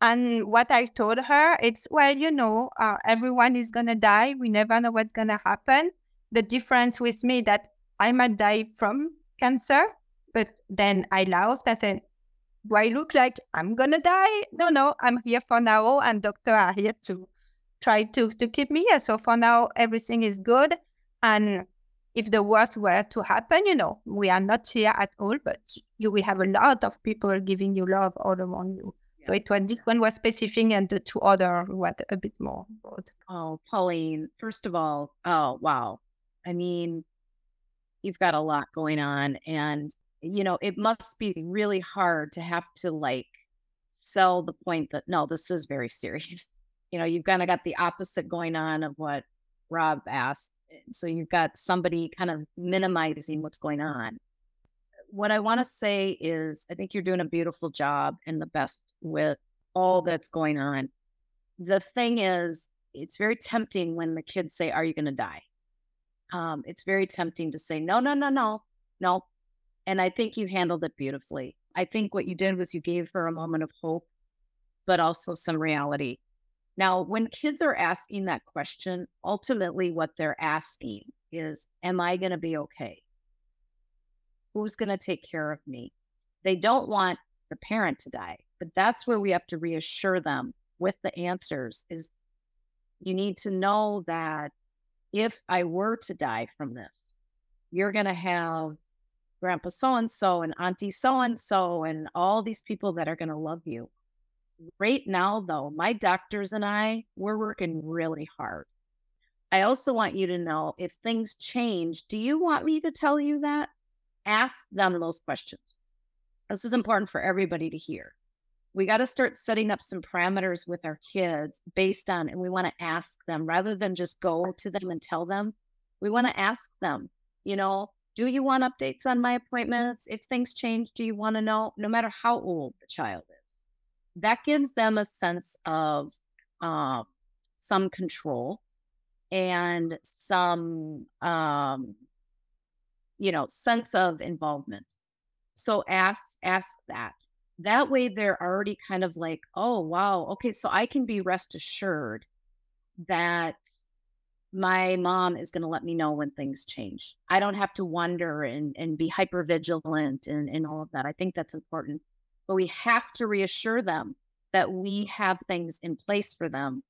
And what I told her, it's well, you know, uh, everyone is gonna die. We never know what's gonna happen. The difference with me that I might die from cancer, but then I laughed. I said, "Do I look like I'm gonna die? No, no, I'm here for now, and doctor are here to try to to keep me here. So for now, everything is good. And if the worst were to happen, you know, we are not here at all, but you will have a lot of people giving you love all around you. Yes. So it was this one was specific and the two other were a bit more broad. Oh, Pauline, first of all, oh wow. I mean, you've got a lot going on and you know, it must be really hard to have to like sell the point that no, this is very serious. You know, you've kind of got the opposite going on of what Rob asked. So you've got somebody kind of minimizing what's going on. What I want to say is, I think you're doing a beautiful job and the best with all that's going on. The thing is, it's very tempting when the kids say, Are you going to die? Um, it's very tempting to say, No, no, no, no, no. And I think you handled it beautifully. I think what you did was you gave her a moment of hope, but also some reality. Now, when kids are asking that question, ultimately what they're asking is, Am I going to be okay? Who's going to take care of me? They don't want the parent to die, but that's where we have to reassure them with the answers is you need to know that if I were to die from this, you're going to have grandpa so and so and auntie so and so and all these people that are going to love you. Right now, though, my doctors and I, we're working really hard. I also want you to know if things change, do you want me to tell you that? Ask them those questions. This is important for everybody to hear. We got to start setting up some parameters with our kids based on, and we want to ask them rather than just go to them and tell them. We want to ask them, you know, do you want updates on my appointments? If things change, do you want to know, no matter how old the child is? that gives them a sense of uh, some control and some um, you know sense of involvement so ask ask that that way they're already kind of like oh wow okay so i can be rest assured that my mom is going to let me know when things change. I don't have to wonder and, and be hyper vigilant and, and all of that. I think that's important. But we have to reassure them that we have things in place for them,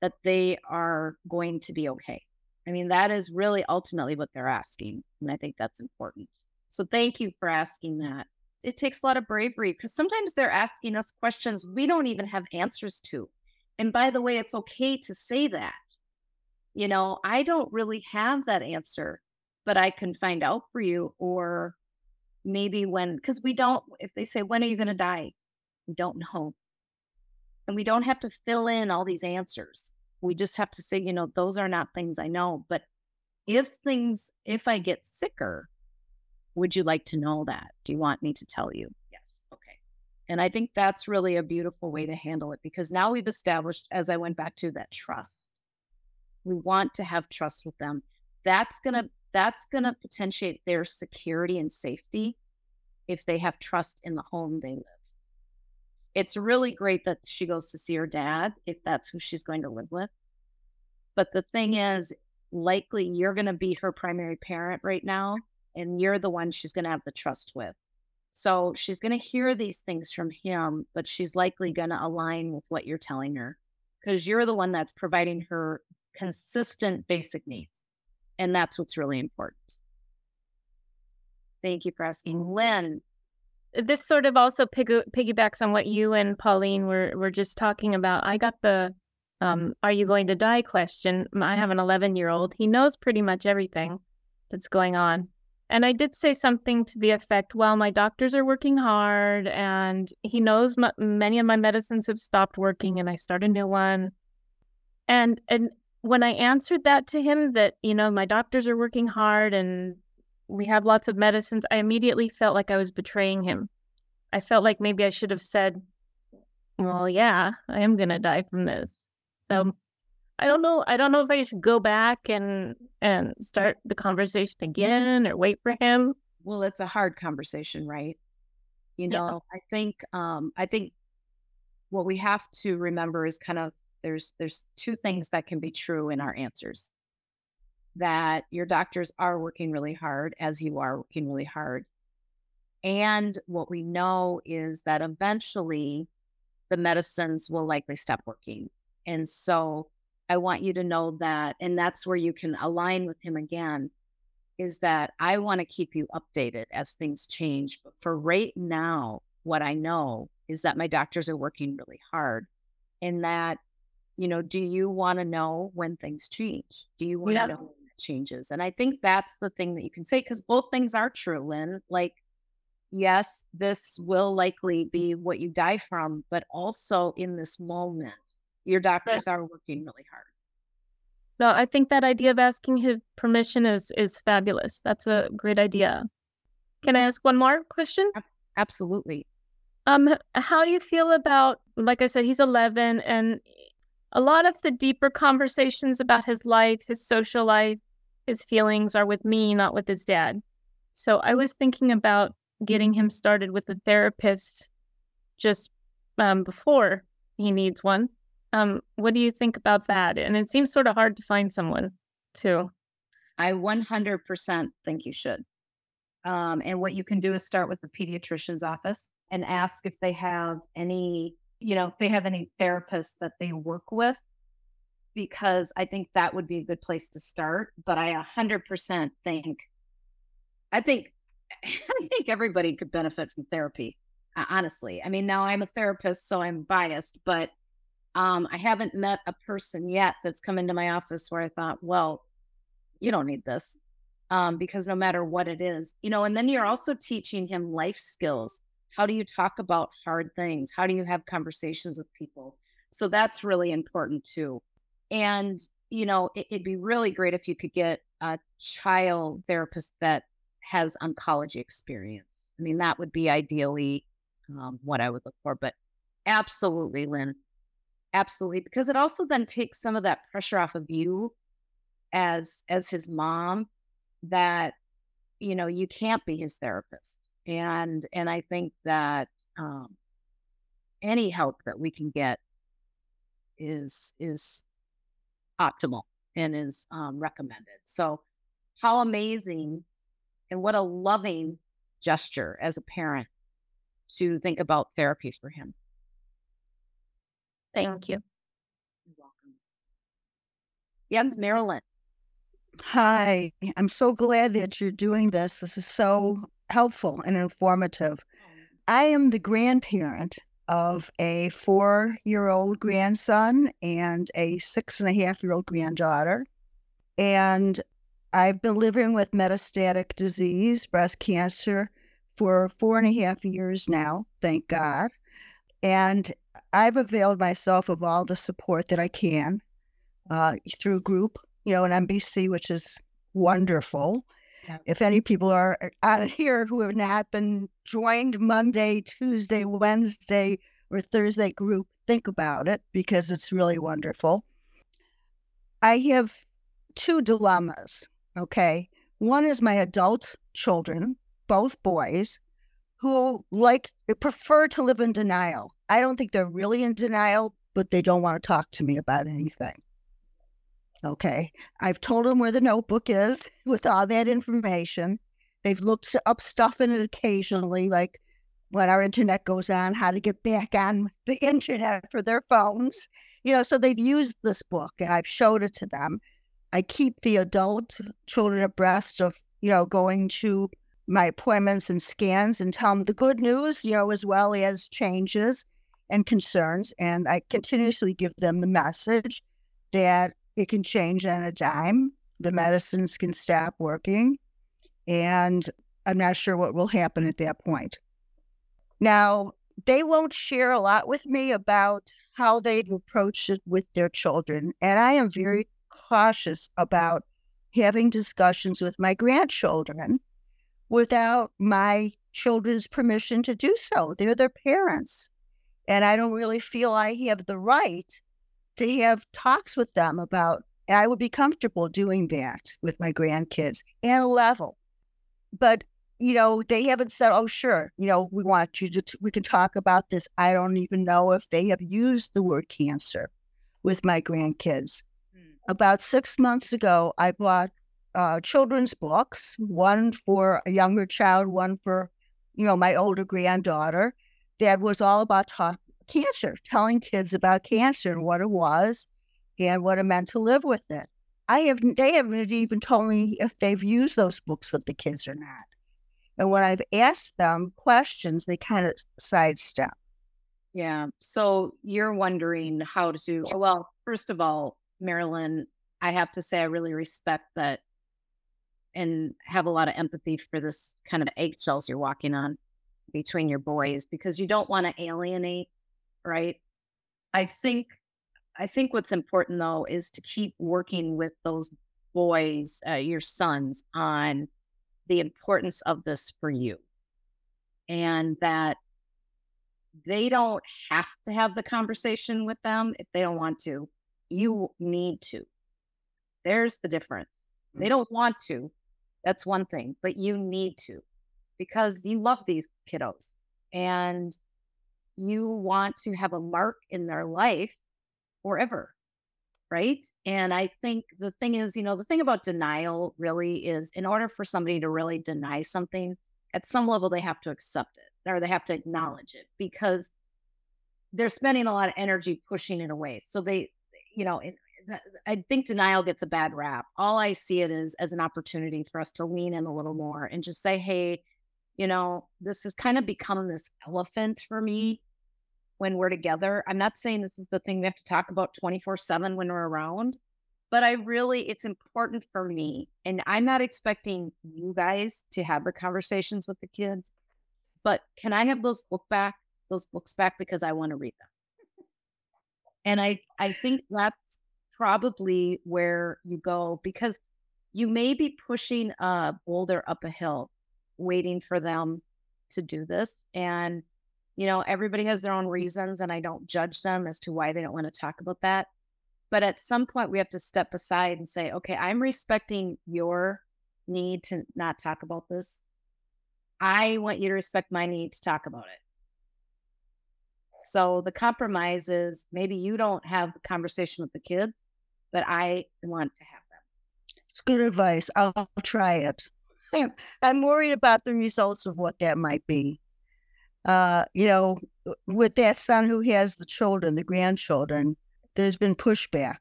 that they are going to be okay. I mean, that is really ultimately what they're asking. And I think that's important. So thank you for asking that. It takes a lot of bravery because sometimes they're asking us questions we don't even have answers to. And by the way, it's okay to say that. You know, I don't really have that answer, but I can find out for you. Or maybe when, because we don't, if they say, when are you going to die? We don't know. And we don't have to fill in all these answers. We just have to say, you know, those are not things I know. But if things, if I get sicker, would you like to know that? Do you want me to tell you? Yes. Okay. And I think that's really a beautiful way to handle it because now we've established, as I went back to that trust. We want to have trust with them. That's gonna mm. that's gonna potentiate their security and safety if they have trust in the home they live. It's really great that she goes to see her dad if that's who she's going to live with. But the thing is, likely you're going to be her primary parent right now, and you're the one she's going to have the trust with. So she's going to hear these things from him, but she's likely going to align with what you're telling her because you're the one that's providing her consistent basic needs. And that's what's really important. Thank you for asking. Lynn, this sort of also pig- piggybacks on what you and Pauline were were just talking about. I got the um, "Are you going to die?" question. I have an 11 year old. He knows pretty much everything that's going on, and I did say something to the effect, "Well, my doctors are working hard, and he knows m- many of my medicines have stopped working, and I start a new one." And and when I answered that to him, that you know my doctors are working hard and we have lots of medicines, I immediately felt like I was betraying him. I felt like maybe I should have said, well, yeah, I am going to die from this. So I don't know. I don't know if I should go back and and start the conversation again or wait for him. Well, it's a hard conversation, right? You know, yeah. I think um I think what we have to remember is kind of there's there's two things that can be true in our answers that your doctors are working really hard as you are working really hard. And what we know is that eventually the medicines will likely stop working. And so I want you to know that, and that's where you can align with him again, is that I want to keep you updated as things change. But for right now, what I know is that my doctors are working really hard and that, you know, do you want to know when things change? Do you want to yeah. know when it changes. And I think that's the thing that you can say because both things are true, Lynn. Like, yes, this will likely be what you die from, but also in this moment, your doctors are working really hard. No, I think that idea of asking his permission is is fabulous. That's a great idea. Can I ask one more question? Absolutely. Um, how do you feel about, like I said, he's 11, and a lot of the deeper conversations about his life, his social life, his feelings are with me, not with his dad. So I was thinking about getting him started with a therapist just um, before he needs one. Um, what do you think about that? And it seems sort of hard to find someone too. I 100% think you should. Um, and what you can do is start with the pediatrician's office and ask if they have any, you know, if they have any therapists that they work with because I think that would be a good place to start. But I 100% think, I think, I think everybody could benefit from therapy. Honestly, I mean, now I'm a therapist, so I'm biased, but um, I haven't met a person yet that's come into my office where I thought, well, you don't need this. Um, because no matter what it is, you know, and then you're also teaching him life skills. How do you talk about hard things? How do you have conversations with people? So that's really important too. And, you know, it, would be really great if you could get a child therapist that has oncology experience. I mean, that would be ideally um, what I would look for. But absolutely, Lynn, absolutely, because it also then takes some of that pressure off of you as as his mom that you know you can't be his therapist and and i think that um any help that we can get is is optimal. and is um, recommended. So, how amazing and what a loving gesture as a parent to think about therapy for him. Thank you. You're welcome. Yes, Marilyn. Hi, I'm so glad that you're doing this. This is so helpful and informative. I am the grandparent of a four year old grandson and a six and a half year old granddaughter. And I've been living with metastatic disease, breast cancer, for four and a half years now, thank God. And I've availed myself of all the support that I can uh, through group, you know, an MBC, which is wonderful. If any people are uh, out here who have not been joined Monday, Tuesday, Wednesday, or Thursday group, think about it because it's really wonderful. I have two dilemmas. Okay. One is my adult children, both boys, who like prefer to live in denial. I don't think they're really in denial, but they don't want to talk to me about anything. Okay. I've told them where the notebook is with all that information. They've looked up stuff in it occasionally, like when our internet goes on, how to get back on the internet for their phones. You know, so they've used this book and I've showed it to them. I keep the adult children abreast of, you know, going to my appointments and scans and tell them the good news, you know, as well as changes and concerns. And I continuously give them the message that it can change on a dime. The mm-hmm. medicines can stop working. And I'm not sure what will happen at that point. Now, they won't share a lot with me about how they've approached it with their children. And I am mm-hmm. very cautious about having discussions with my grandchildren without my children's permission to do so. They're their parents. And I don't really feel I have the right to have talks with them about, I would be comfortable doing that with my grandkids and a level. But, you know, they haven't said, oh, sure, you know, we want you to, t- we can talk about this. I don't even know if they have used the word cancer with my grandkids. Mm. About six months ago, I bought uh, children's books, one for a younger child, one for, you know, my older granddaughter, that was all about talk, cancer, telling kids about cancer and what it was and what it meant to live with it. I have they haven't even told me if they've used those books with the kids or not. And when I've asked them questions, they kind of sidestep. Yeah. So you're wondering how to well, first of all, Marilyn, I have to say I really respect that and have a lot of empathy for this kind of eggshells you're walking on between your boys because you don't want to alienate right? I think I think what's important though is to keep working with those boys, uh, your sons, on the importance of this for you, and that they don't have to have the conversation with them if they don't want to. You need to. There's the difference. They don't want to. That's one thing, but you need to because you love these kiddos and you want to have a mark in their life forever. Right. And I think the thing is, you know, the thing about denial really is in order for somebody to really deny something, at some level, they have to accept it or they have to acknowledge it because they're spending a lot of energy pushing it away. So they, you know, it, I think denial gets a bad rap. All I see it is as an opportunity for us to lean in a little more and just say, hey, you know, this has kind of become this elephant for mm-hmm. me when we're together. I'm not saying this is the thing we have to talk about 24 7 when we're around, but I really, it's important for me. And I'm not expecting you guys to have the conversations with the kids, but can I have those book back, those books back because I want to read them? And I, I think that's probably where you go because you may be pushing a boulder up a hill, waiting for them to do this. And you know, everybody has their own mm. reasons, and I don't judge them as to why they don't want to talk about that. But at some point, we have to step aside and say, okay, I'm respecting your need to not talk about this. I want you to respect my need to talk about it. So the compromise is maybe you don't have the conversation with the kids, but I want to have them. It's good advice. I'll, I'll try it. I'm worried about the results of what that might be. Uh, you know, with that son who has the children, the grandchildren, there's been pushback,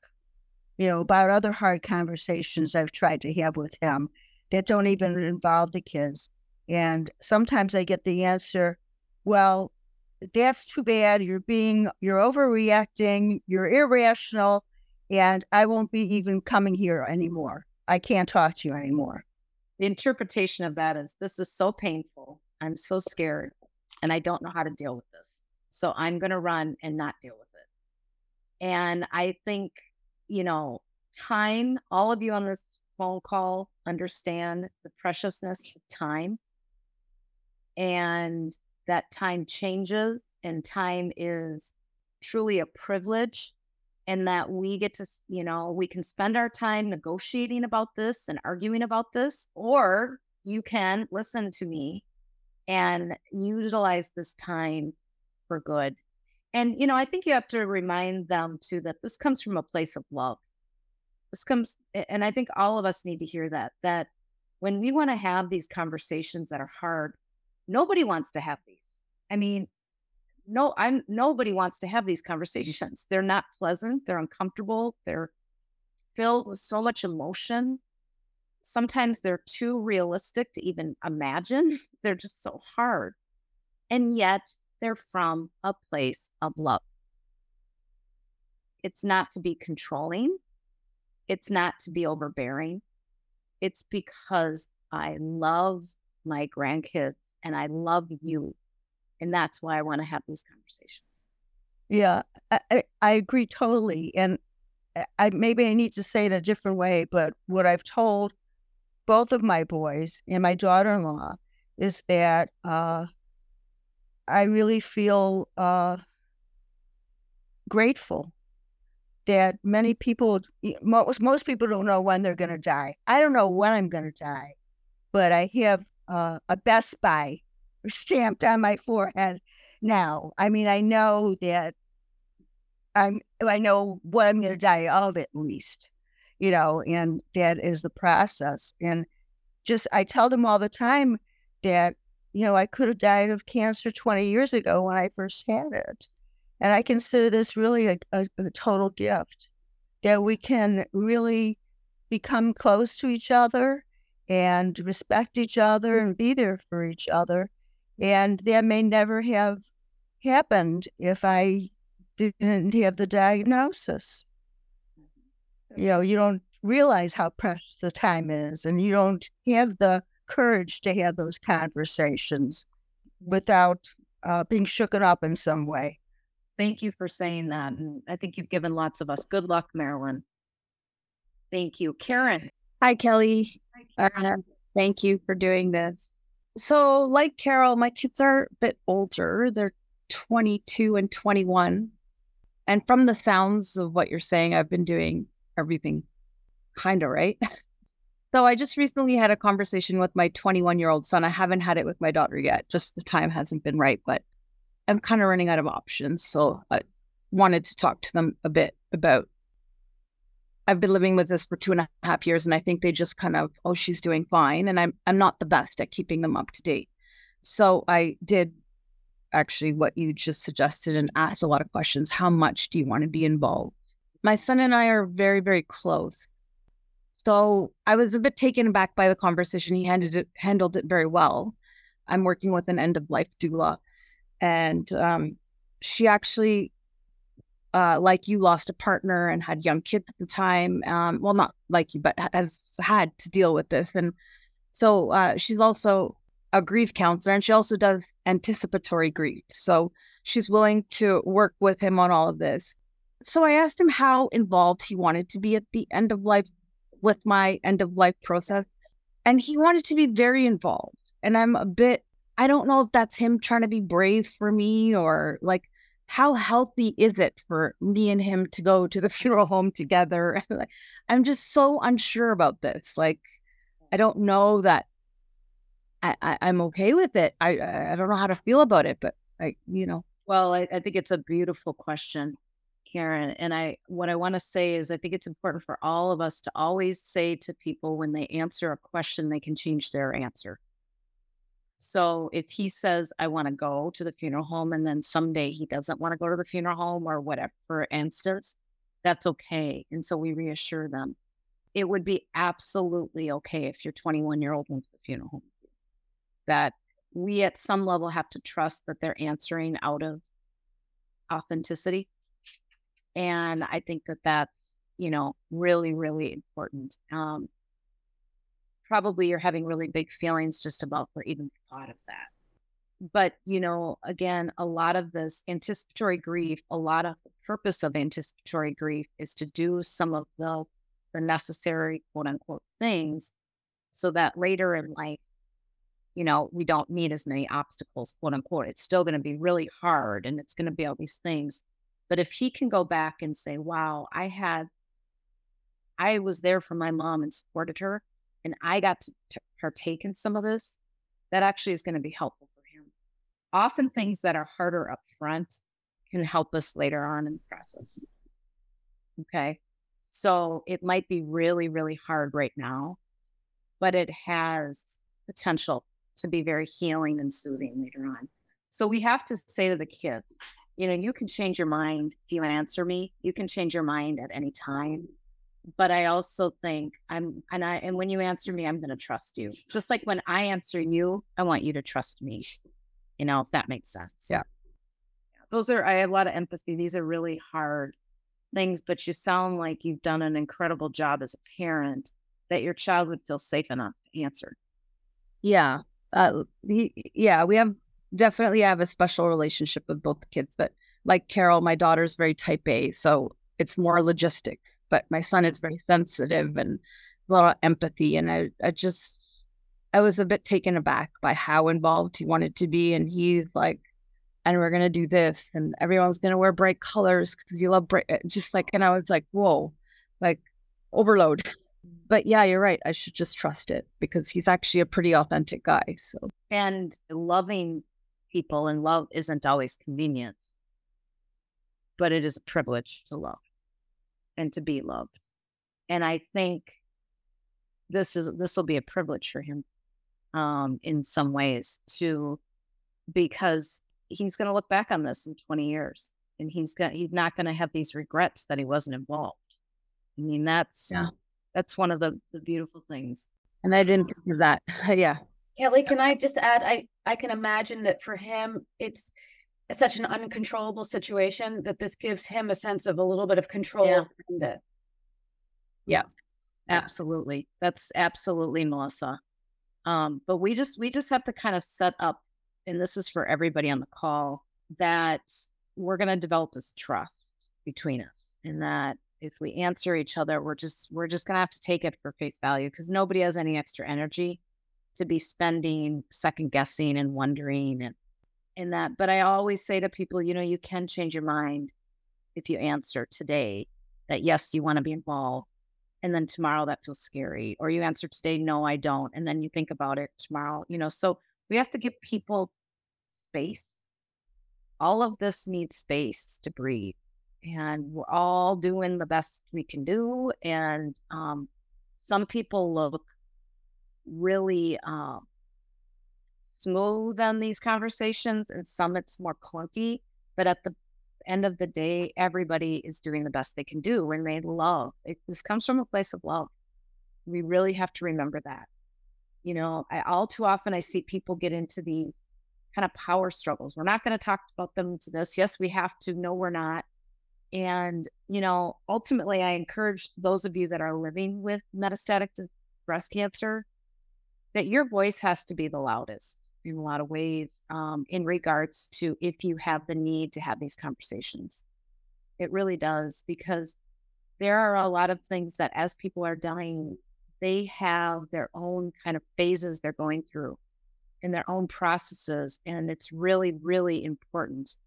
you know, about other hard conversations I've tried to have with him that don't even involve the kids. And sometimes I get the answer, well, that's too bad. You're being, you're overreacting, you're irrational, and I won't be even coming here anymore. I can't talk to you anymore. The interpretation of that is this is so painful. I'm so scared and I don't know how to deal with this. So I'm going to run and not deal with it. And I think, you know, time, all of you on this phone call understand the preciousness of time and that time changes and time is truly a privilege and that we get to you know we can spend our time negotiating about this and arguing about this or you can listen to me and utilize this time for good. And you know i think you have to remind them too that this comes from a place of love. This comes and i think all of us need to hear that that when we want to have these conversations that are hard nobody wants to have these. I mean no i'm nobody wants to have these conversations. They're not pleasant they're uncomfortable they're filled with so much emotion. Sometimes they're too realistic to even imagine. They're just so hard. And yet they're from a place of love. It's not to be controlling. It's not to be overbearing. It's because i love my grandkids and i love you and that's why I want to have these conversations. Yeah, I, I agree totally. And I maybe I need to say it a different way, but what I've told both of my boys and my daughter-in-law is that uh, I really feel uh, grateful that many people, most most people don't know when they're going to die. I don't know when I'm going to die, but I have uh, a best by stamped on my forehead now. I mean, I know that I'm I know what I'm going to die of at least, you know, and that is the process. And just I tell them all the time that you know I could have died of cancer 20 years ago when I first had it, and I consider this really a, a, a total gift that we can really become close to each other and respect each other mm. and be there for each other and that may never have happened if I didn't have the diagnosis. You know, you don't realize how precious the time is, and you don't have the courage to have those conversations without uh, being shooken up in some way. Thank you for saying that. And I think you've given lots of us good luck, Marilyn. Thank you. Karen. Hi, Kelly. Hi, Karen. Uh, thank you for doing this. So, like Carol, my kids are a bit older. They're 22 and 21. And from the sounds of what you're saying, I've been doing everything kind of right. so, I just recently had a conversation with my 21 year old son. I haven't had it with my daughter yet, just the time hasn't been right, but I'm kind of running out of options. So, I wanted to talk to them a bit about I've been living with this for two and a half years, and I think they just kind of, oh, she's doing fine, and I'm I'm not the best at keeping them up to date. So I did actually what you just suggested and asked a lot of questions. How much do you want to be involved? My son and I are very very close, so I was a bit taken aback by the conversation. He handled it handled it very well. I'm working with an end of life doula, and um, she actually uh, like you lost a partner and had young kids at the time. Um, well, not like you, but has had to deal with this. And so uh, she's also a grief counselor and she also does anticipatory grief. So she's willing to work with him on all of this. So I asked him how involved he wanted to be at the end of life with my end of life process. And he wanted to be very involved. And I'm a bit, I don't know if that's him trying to be brave for me or like, how healthy is it for me and him to go to the funeral home together? I'm just so unsure about this. Like, I don't know that I, I, am okay with it. I I don't know how to feel about it, but I, you know. Well, I, I think it's a beautiful question. Karen. And I, what I want to say is, I think it's important for all of us to always say to people when they answer a question, they can change their answer. So if he says, I want to go to the funeral home, and then someday he doesn't want to go to the funeral home or whatever, for instance, that's okay. And so we reassure them. It would be absolutely okay if your 21 year old went to the funeral home. That we at some level have to trust that they're answering out of authenticity. And I think that that's, you know, really, really important. Um, probably you're having really big feelings just about the even thought of that. But, you know, again, a lot of this anticipatory grief, a lot of the purpose of anticipatory grief is to do some of the, the necessary quote unquote things so that later in life, you know, we don't need as many obstacles, quote unquote. It's still going to be really hard and it's going to be all these things. But if he can go back and say, wow, I had, I was there for my mom and supported her, and I got to, partake in some of this, that actually is going to be helpful for him. Often things that are harder up front can help us later on in the process. Okay. So it might be really, really hard right now, but it has potential to be very healing and soothing later on. So we have to say to the kids, you know, you can change your mind if you answer me. You can change your mind at any time. But I also think I'm, and I, and when you answer me, I'm going to trust you. Just like when I answer you, I want you to trust me. You know, if that makes sense. Yeah. Those are, I have a lot of empathy. These are really hard things, but you sound like you've done an incredible job as a parent that your child would feel safe enough to answer. Yeah uh, he, yeah, we have definitely have a special relationship with both the kids. But like Carol, my daughter's very type A, so it's more logistic. But my son is very sensitive and a lot of empathy. And I, I just, I was a bit taken aback by how involved he wanted to be. And he's like, and we're gonna do this, and everyone's gonna wear bright colors because you love bright. Eh, just like, and I was like, whoa, like overload but yeah, you're right. I should just trust it because he's actually a pretty authentic guy. So, and loving people and love isn't always convenient, but it is a privilege to love and to be loved. And I think this is this will be a privilege for him um, in some ways to because he's going to look back on this in 20 years and he's going he's not going to have these regrets that he wasn't involved. I mean, that's yeah that's one of the, the beautiful things. And I didn't think of that. yeah. Kelly, can I just add? I I can imagine that for him, it's such an uncontrollable situation that this gives him a sense of a little bit of control. Yeah. yeah, absolutely. That's absolutely Melissa. Um, but we just we just have to kind of set up, and this is for everybody on the call, that we're going to develop this trust between us, and that if we answer each other, we're just we're just gonna have to take it for face value because nobody has any extra energy to be spending second guessing and wondering and in that. But I always say to people, you know, you can change your mind if you answer today that yes, you want to be involved. And then tomorrow that feels scary. Or you answer today, no, I don't. And then you think about it tomorrow, you know. So we have to give people space. All of this needs space to breathe and we're all doing the best we can do. And um, some people look really um, smooth on these conversations, and some it's more clunky. But at the end of the day, everybody is doing the best they can do, when they love. It, this comes from a place of love. We really have to remember that. You know, I, all too often I see people get into these kind of power struggles. We're not going to talk about them to this. Yes, we have to. No, we're not. And, you know, ultimately, I encourage those of you that are living with metastatic breast cancer that your voice has to be the loudest in a lot of ways um, in regards to if you have the need to have these conversations. It really does, because there are a lot of things that as people are dying, they have their own kind of phases they're going through in their own processes. And it's really, really important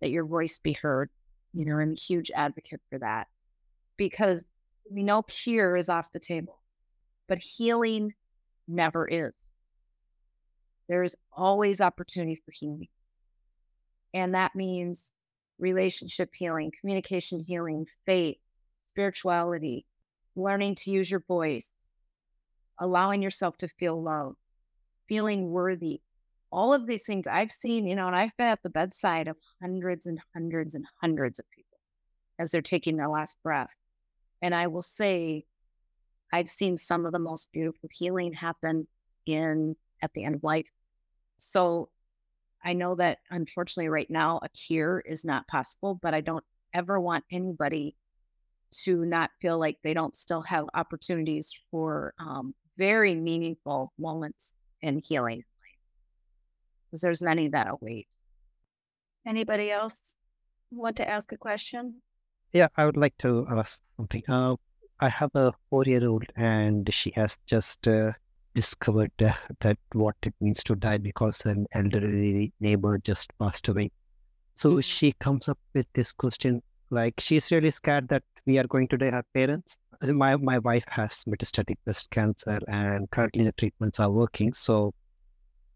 that your voice be heard you know, I'm a huge advocate for that because we know cure is off the table, but healing never is. There is always opportunity for healing. And that means relationship healing, communication healing, faith, spirituality, learning to use your voice, allowing yourself to feel love, feeling worthy. All of these things I've seen, you know, and I've been at the bedside of hundreds and hundreds and hundreds of people as they're taking their last breath. And I will say, I've seen some of the most beautiful healing happen in at the end of life. So I know that unfortunately right now a cure is not possible, but I don't ever want anybody to not feel like they don't still have opportunities for um, very meaningful moments in healing. Because there's many that await. Anybody else want to ask a question? Yeah, I would like to ask something. Uh, I have a four-year-old, and she has just uh, discovered uh, that what it means to die because an elderly neighbor just passed away. So Mhm. she comes up with this question, like she's really scared that we are going to die her parents. My my wife has metastatic breast cancer, and currently the treatments are working. So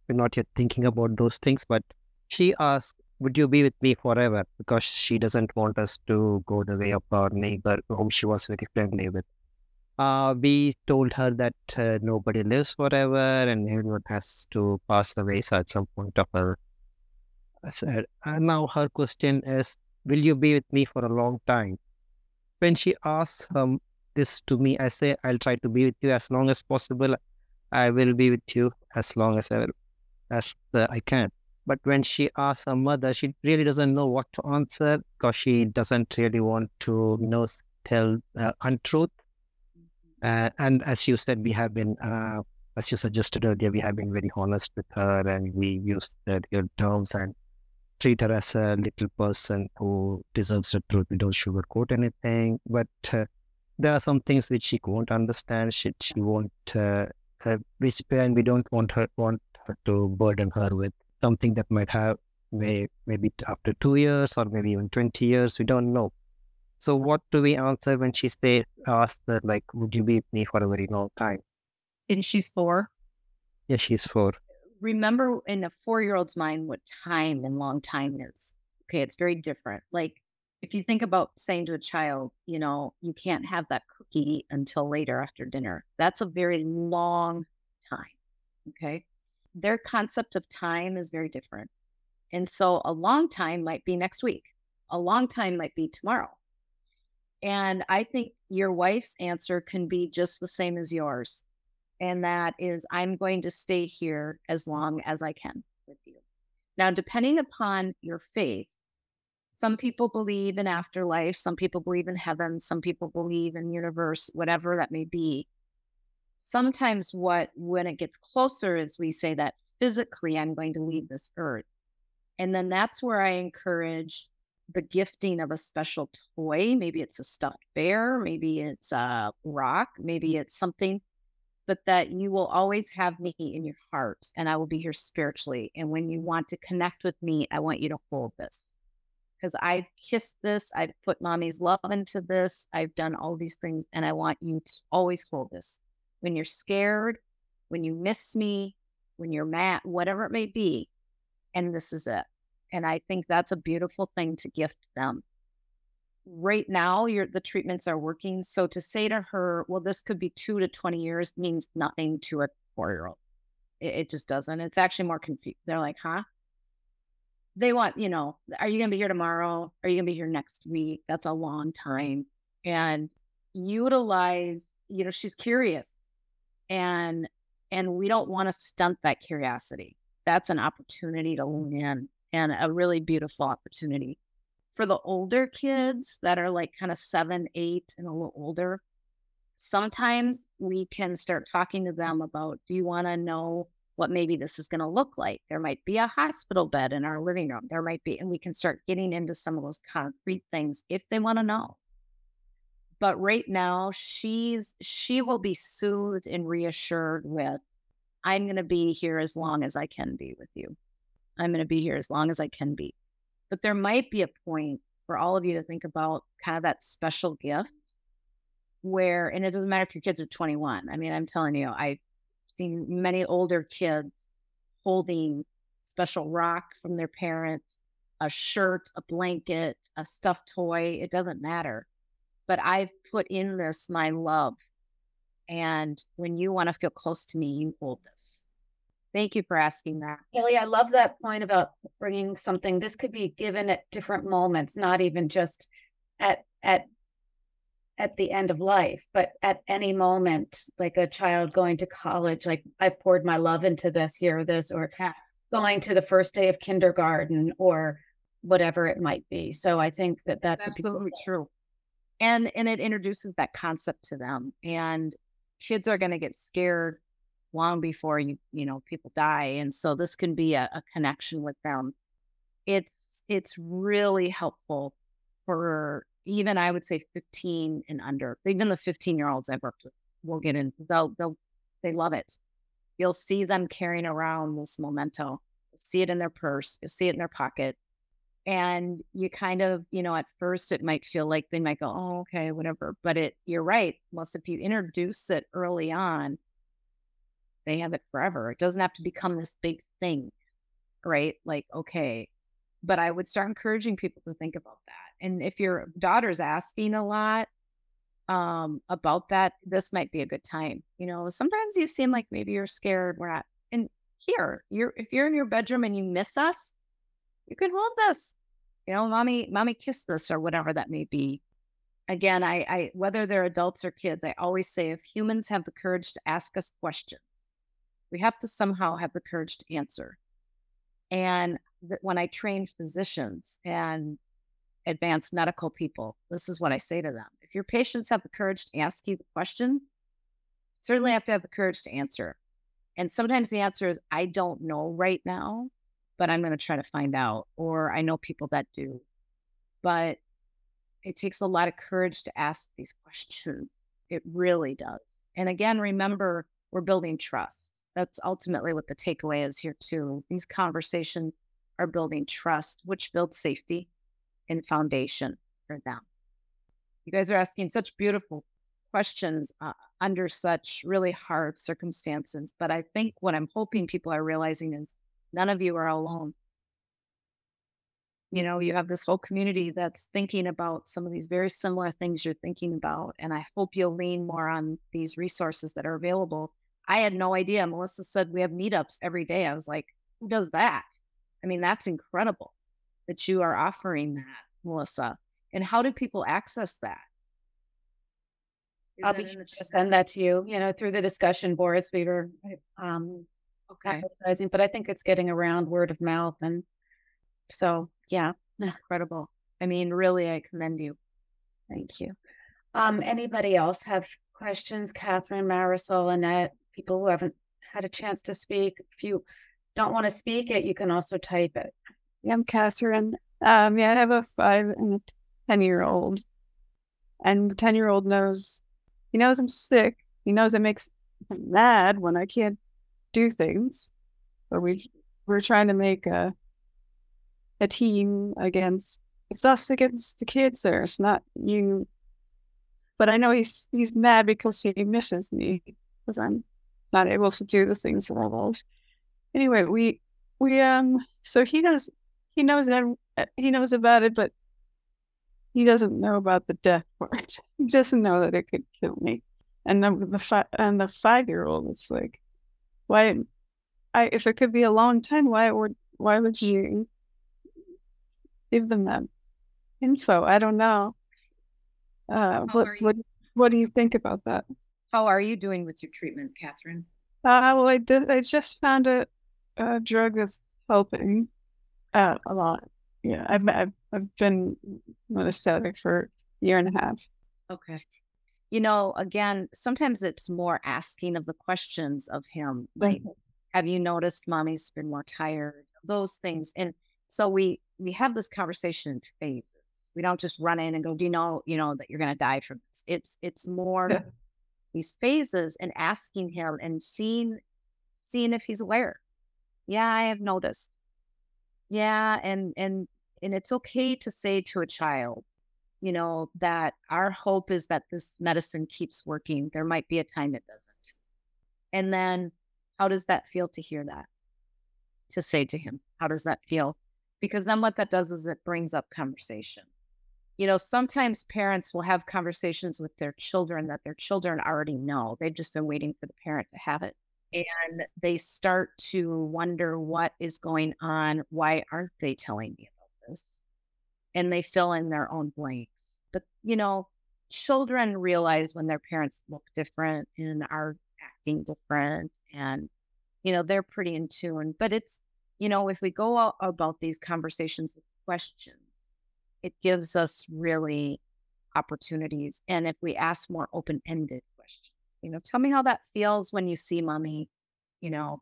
we're not yet thinking about those things. But she asked, "Would you be with me forever?" Because she doesn't want us to go the way of our neighbor, whom she was very friendly with. Uh, we told her that uh, nobody lives forever and everyone has to pass away so at some point of her. I said, and now her question is, will you be with me for a long time? When she asks um, this to me, I say, I'll try to be with you as long as possible. I will be with you as long as I, will, as uh, I can. But when she asks her mother, she really doesn't know what to answer because she doesn't really want to, you know, tell uh, untruth. Uh, and as you said, we have been, uh, as you suggested earlier, we have been very honest with her and we use the real terms and treat her as a little person who deserves the truth. We don't sugarcoat anything. But uh, there are some things which she won't understand. She, she won't, uh, uh, which, and we don't want her, want her to burden her with something that might have may, maybe after two years or maybe even 20 years. We don't know. So what do we answer when she say asks her like, would you be with me for a very long time? And she's four. Yeah, she's four. Remember in a four year old's mind what time and long time is. Okay, it's very different. Like if you think about saying to a child, you know, you can't have that cookie until later after dinner, that's a very long time. Okay. Their concept of time is very different. And so a long time might be next week, a long time might be tomorrow. And I think your wife's answer can be just the same as yours. And that is, I'm going to stay here as long as I can with you. Now, depending upon your faith, some people believe in afterlife, some people believe in heaven, some people believe in universe, whatever that may be. Sometimes, what when it gets closer is we say that physically I'm going to leave this earth. And then that's where I encourage the gifting of a special toy. Maybe it's a stuffed bear, maybe it's a rock, maybe it's something, but that you will always have me in your heart and I will be here spiritually. And when you want to connect with me, I want you to hold this because I've kissed this, I've put mommy's love into this, I've done all these things, and I want you to always hold this. When you're scared, when you miss me, when you're mad, whatever it may be, and this is it. And I think that's a beautiful thing to gift them. Right now, your the treatments are working. So to say to her, well, this could be two to 20 years means nothing to a four year old. It, it just doesn't. It's actually more confused. They're like, huh? They want, you know, are you going to be here tomorrow? Are you going to be here next week? That's a long time. And utilize, you know, she's curious and and we don't want to stunt that curiosity. That's an opportunity to lean in and a really beautiful opportunity. For the older kids that are like kind of seven eight and a little older sometimes we can start talking to them about do you want to know what maybe this is going to look like? There might be a hospital bed in our living room. There might be and we can start getting into some of those concrete things if they want to know but right now she's she will be soothed and reassured with i'm going to be here as long as i can be with you i'm going to be here as long as i can be but there might be a point for all of you to think about kind of that special gift where and it doesn't matter if your kids are 21 i mean i'm telling you i've seen many older kids holding special rock from their parents a shirt, a blanket, a stuffed toy, it doesn't matter. But I've put in this my love. And when you want to feel close to me, you hold this. Thank you for asking that. Kelly, I love that point about bringing something. This could be given at different moments, not even just at at at the end of life, but at any moment, like a child going to college, like I poured my love into this, here, this, or Yes. going to the first day of kindergarten or whatever it might be. So I think that that's a absolutely true. And and it introduces that concept to them. And kids are going to get scared long before you you know people die, and so this can be a, a connection with them. It's it's really helpful for even I would say 15 and under. Even the 15 year olds I've worked with will get in. They'll they'll they love it. You'll see them carrying around this memento. See it in their purse. You'll see it in their pocket and you kind of you know at first it might feel like they might go oh okay whatever but it you're right unless if you introduce it early on they have it forever it doesn't have to become this big thing right? Like okay but i would start encouraging people to think about that and if your daughter's asking a lot um about that this might be a good time you know? Sometimes you seem like maybe you're scared we're not and here you're if you're in your bedroom and you miss us you can hold this. You know, mommy, mommy kissed this or whatever that may be. Again, I, I whether they're adults or kids, I always say if humans have the courage to ask us questions, we have to somehow have the courage to answer. And that when I train physicians and advanced medical people, this is what I say to them. If your patients have the courage to ask you the question, certainly mm-hmm. have to have the courage to answer. And sometimes the answer is, I don't know right now but I'm going to try to find out. Or I know people that do. But it takes a lot of courage to ask these questions. It really does. And again, remember, we're building trust. That's ultimately what the takeaway is here, too. These conversations are building trust, which builds safety and foundation for them. You guys are asking such beautiful questions uh, under such really hard circumstances. But I think what I'm hoping people are realizing is None of you are alone. You know, you have this whole community that's thinking about some of these very similar things you're thinking about. And I hope you'll lean more on these resources that are available. I had no idea. Melissa said we have meetups every day. I was like, who does that? I mean, that's incredible that you are offering that, Melissa. And how do people access that? Is I'll that be sure to send that to you, you know, through the discussion boards. We were um Okay. advertising, but I think it's getting around word of mouth. And so, yeah, Incredible. I mean, really, I commend you. thank you. Um, anybody else have questions? Catherine, Marisol, Annette, people who haven't had a chance to speak. If you don't want to speak it, you can also type it. Yeah, I'm Catherine. Um, yeah, I have a five and a ten year old, and the ten year old knows he knows I'm sick. He knows it makes him mad when I can't do things. But we we're trying to make a a team against it's us against the kids. There, it's not you. But I know he's he's mad because he misses me because I'm not able to do the things that I love. Anyway, we we um so he knows he knows that he knows about it, but he doesn't know about the death part. He doesn't know that it could kill me. And the fi- and the five year old, it's like, why? I if it could be a long time, why would why would you give them that info? I don't know. Uh, what you- what what do you think about that? How are you doing with your treatment, Catherine? Uh, well, I did. I just found a, a drug that's helping uh, a lot. Yeah, I've, I've I've been metastatic for a year and a half. Okay. You know, again, sometimes it's more asking of the questions of him. Like, have you noticed mommy's been more tired? Those things. And so we we have this conversation in phases. We don't just run in and go, Do you know, you know, that you're gonna die from this? It's it's more Yeah. these phases and asking him and seeing seeing if he's aware. Yeah, I have noticed. Yeah, and and and it's okay to say to a child, you know, that our hope is that this medicine keeps working. There might be a time it doesn't. And then how does that feel to hear that? To say to him, how does that feel? because then what that does is it brings up conversation. You know, sometimes parents will have conversations with their children that their children already know. They've just been waiting for the parent to have it. And they start to wonder what is going on. Why aren't they telling me about this? And they fill in their own blanks. But, you know, children realize when their parents look different and are acting different and you know they're pretty in tune but it's you know if we go about these conversations with questions it gives us really opportunities and if we ask more open-ended questions you know tell me how that feels when you see mommy you know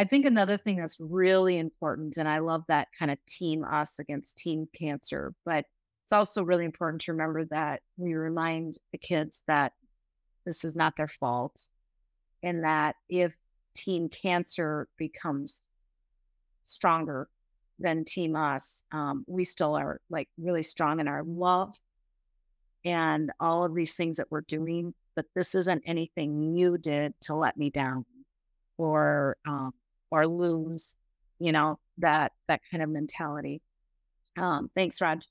i think another thing that's really important and i love that kind of team us against team cancer but it's also really important to remember that we remind the kids that this is not their fault and that if team cancer becomes stronger than team us um, we still are like really strong in our love and all of these things that we're doing but this isn't anything you did to let me down or um, or lose you know that that kind of mentality um, thanks raj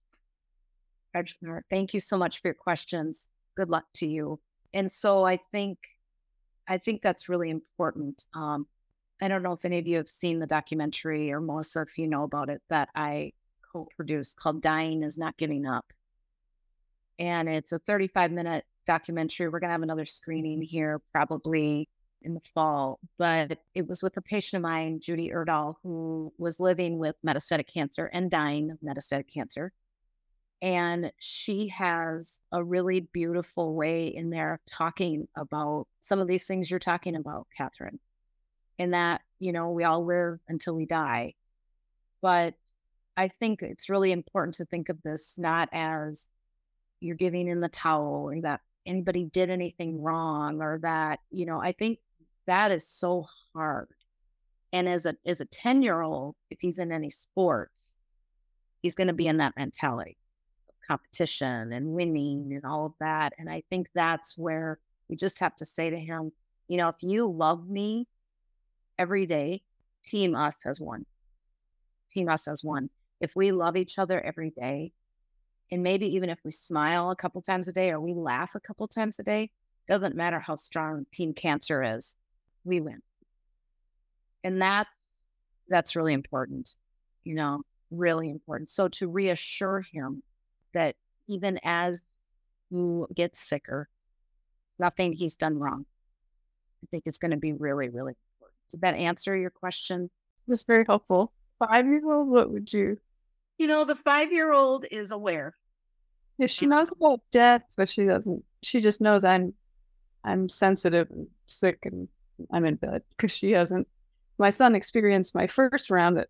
Rajkumar, thank you so much for your questions. Good luck to you. And so I think, I think that's really important. Um, I don't know if any of you have seen the documentary or Melissa, if you know about it, that I co-produced called "Dying Is Not Giving Up," and it's a 35 minute documentary. We're gonna have another screening here probably in the fall, but it was with a patient of mine, Judy Erdahl, who was living with metastatic cancer and dying of metastatic cancer. And she has a really beautiful way in there of talking about some of these things you're talking about, Catherine. And that, you know, we all live until we die. But I think it's really important to think of this not as you're giving in the towel or that anybody did anything wrong or that, you know, I think that is so hard. And as a as a 10 year old, if he's in any sports, he's going to be in that mentality of competition and winning and all of that. And I think that's where we just have to say to him, you know, if you love me every day, Team Us has won. Team Us has won. If we love each other every day, and maybe even if we smile a couple times a day or we laugh a couple times a day, doesn't matter how strong Team Cancer is, we win. And that's that's really important, you know, really important. So to reassure him that even as you get sicker, nothing he's done wrong. I think it's going to be really, really important. Did that answer your question? It was very helpful. Five year old, what would you? You know, the five year old is aware. Yeah, she um, knows about death, but she doesn't. She just knows I'm, I'm sensitive and sick, and I'm in bed because she hasn't. My son experienced my first round at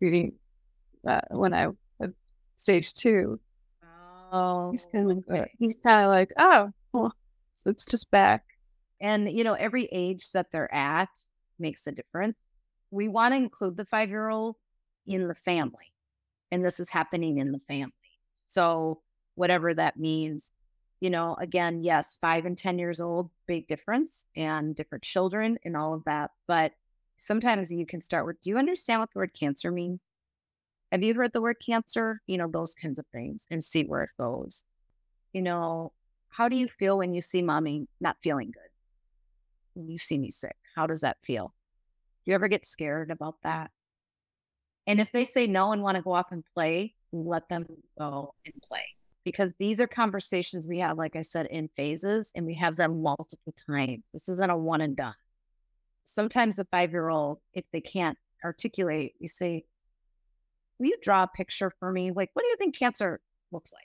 reading uh, when I had stage two, Oh, He's kind of okay. he's kind of like, oh, well, it's just back. And you know, every age that they're at makes a difference. We want to include the five year old in the family, and this is happening in the family. So whatever that means, you know, again, yes, five and ten years old, big difference, and different children and all of that. But sometimes you can start with, do you understand what the word cancer means? have you heard the word cancer? You know, those kinds of things and see where it goes. You know, how do you feel when you see mommy not feeling good? When you see me sick, how does that feel? Do you ever get scared about that? And if they say no and want to go off and play, let them go and play. Because these are conversations we have, like I said, in phases and we have them multiple times. This isn't a one and done. Sometimes a five year old, if they can't articulate, you say, will you draw a picture for me? Like, what do you think cancer looks like?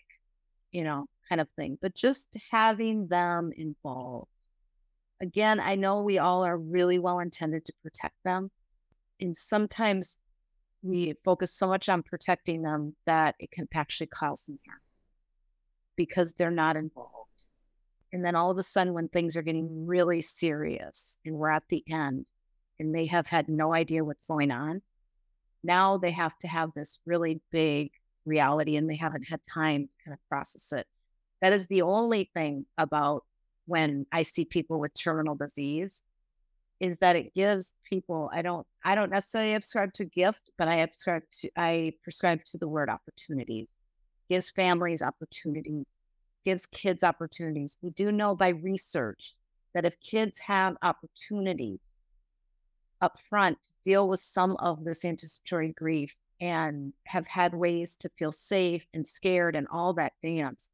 You know, kind of thing. But just having them involved. Again, I know we all are really well intended to protect them. And sometimes we focus so much on protecting them that it can actually cause some harm because they're not involved. And then all of a sudden, when things are getting really serious and we're at the end and they have had no idea what's going on, now they have to have this really big reality and they haven't had time to kind of process it. That is the only thing about when I see people with terminal disease is that it gives people I don't I don't necessarily subscribe to gift, but I subscribe to I prescribe to the word opportunities. Gives families opportunities, gives kids opportunities. We do know by research that if kids have opportunities up front to deal with some of this anticipatory grief and have had ways to feel safe and scared and all that dance,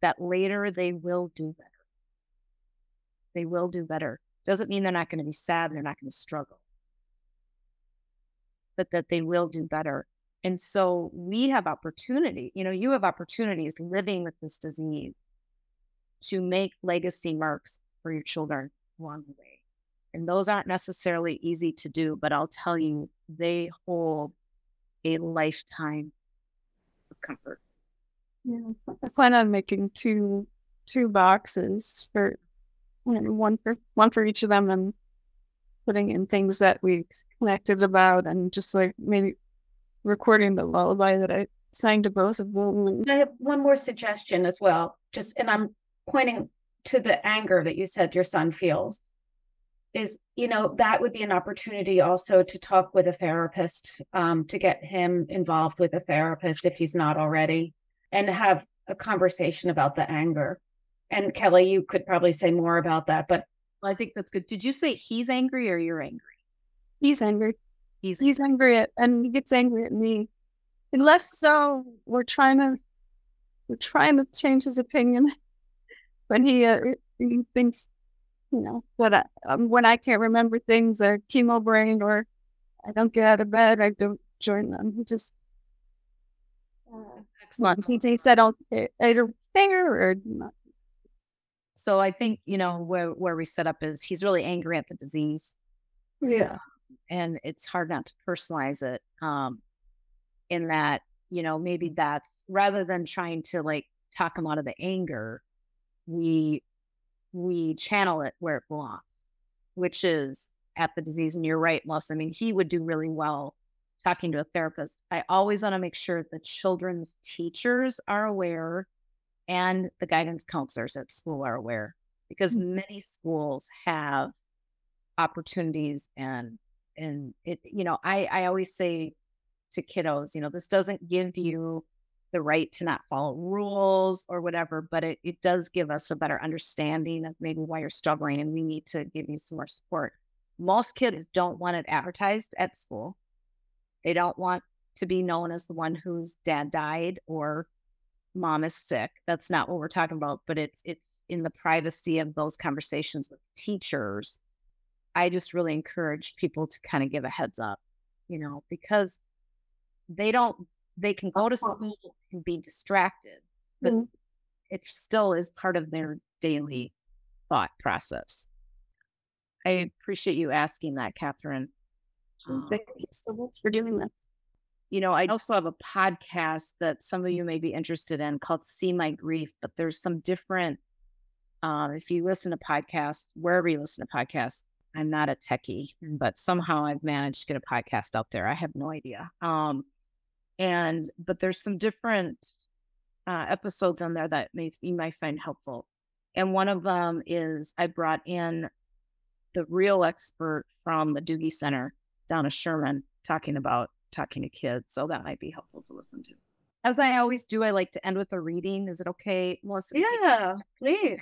that later they will do better. They will do better. Doesn't mean they're not going to be sad, they're not going to struggle, but that they will do better. And so we have opportunity, you know, you have opportunities living with this disease to make legacy marks for your children along the way. And those aren't necessarily easy to do, but I'll tell you, they hold a lifetime of comfort. Yeah, I plan on making two two boxes for one for one for each of them and putting in things that we connected about and just like maybe recording the lullaby that I sang to both of them. I have one more suggestion as well. Just and I'm pointing to the anger that you said your son feels. Is you know that would be an opportunity also to talk with a therapist, um, to get him involved with a therapist if he's not already, and have a conversation about the anger and Kelly, you could probably say more about that, but I think that's good. Did you say he's angry or you're angry? He's angry. He's he's angry at, and he gets angry at me. Unless so, we're trying to we're trying to change his opinion, but he uh, he thinks, you know, what I, um, when I can't remember things or chemo brain or I don't get out of bed, I don't join them. He just uh, excellent. He thinks I don't either care or not so I think, you know, where where we set up is he's really angry at the disease. Yeah. And it's hard not to personalize it. Um, in that, you know, maybe that's rather than trying to like talk him out of the anger, we we channel it where it belongs, which is at the disease. And you're right, Melissa. I mean, he would do really well talking to a therapist. I always want to make sure the children's teachers are aware and the guidance counselors at school are aware because mm-hmm. many schools have opportunities and and it you know i i always say to kiddos you know this doesn't give you the right to not follow rules or whatever but it, it does give us a better understanding of maybe why you're struggling and we need to give you some more support most kids don't want it advertised at school they don't want to be known as the one whose dad died or mom is sick. That's not what we're talking about, but it's it's in the privacy of those conversations with teachers. I just really encourage people to kind of give a heads up, you know, because they don't they can go to school and be distracted, but mm-hmm. it still is part of their daily thought process. I appreciate you asking that, Catherine. Thank you so much for doing this you know, I also have a podcast that some of you may be interested in called See My Grief, but there's some different, um, if you listen to podcasts, wherever you listen to podcasts, I'm not a techie, but somehow I've managed to get a podcast out there. I have no idea. Um, and, but there's some different uh, episodes on there that may, you might find helpful. And one of them is I brought in the real expert from the Dougy Center, Donna Schuurman, talking about talking to kids. So that might be helpful to listen to. As I always do, I like to end with a reading. Is it okay, Melissa? Yeah, please.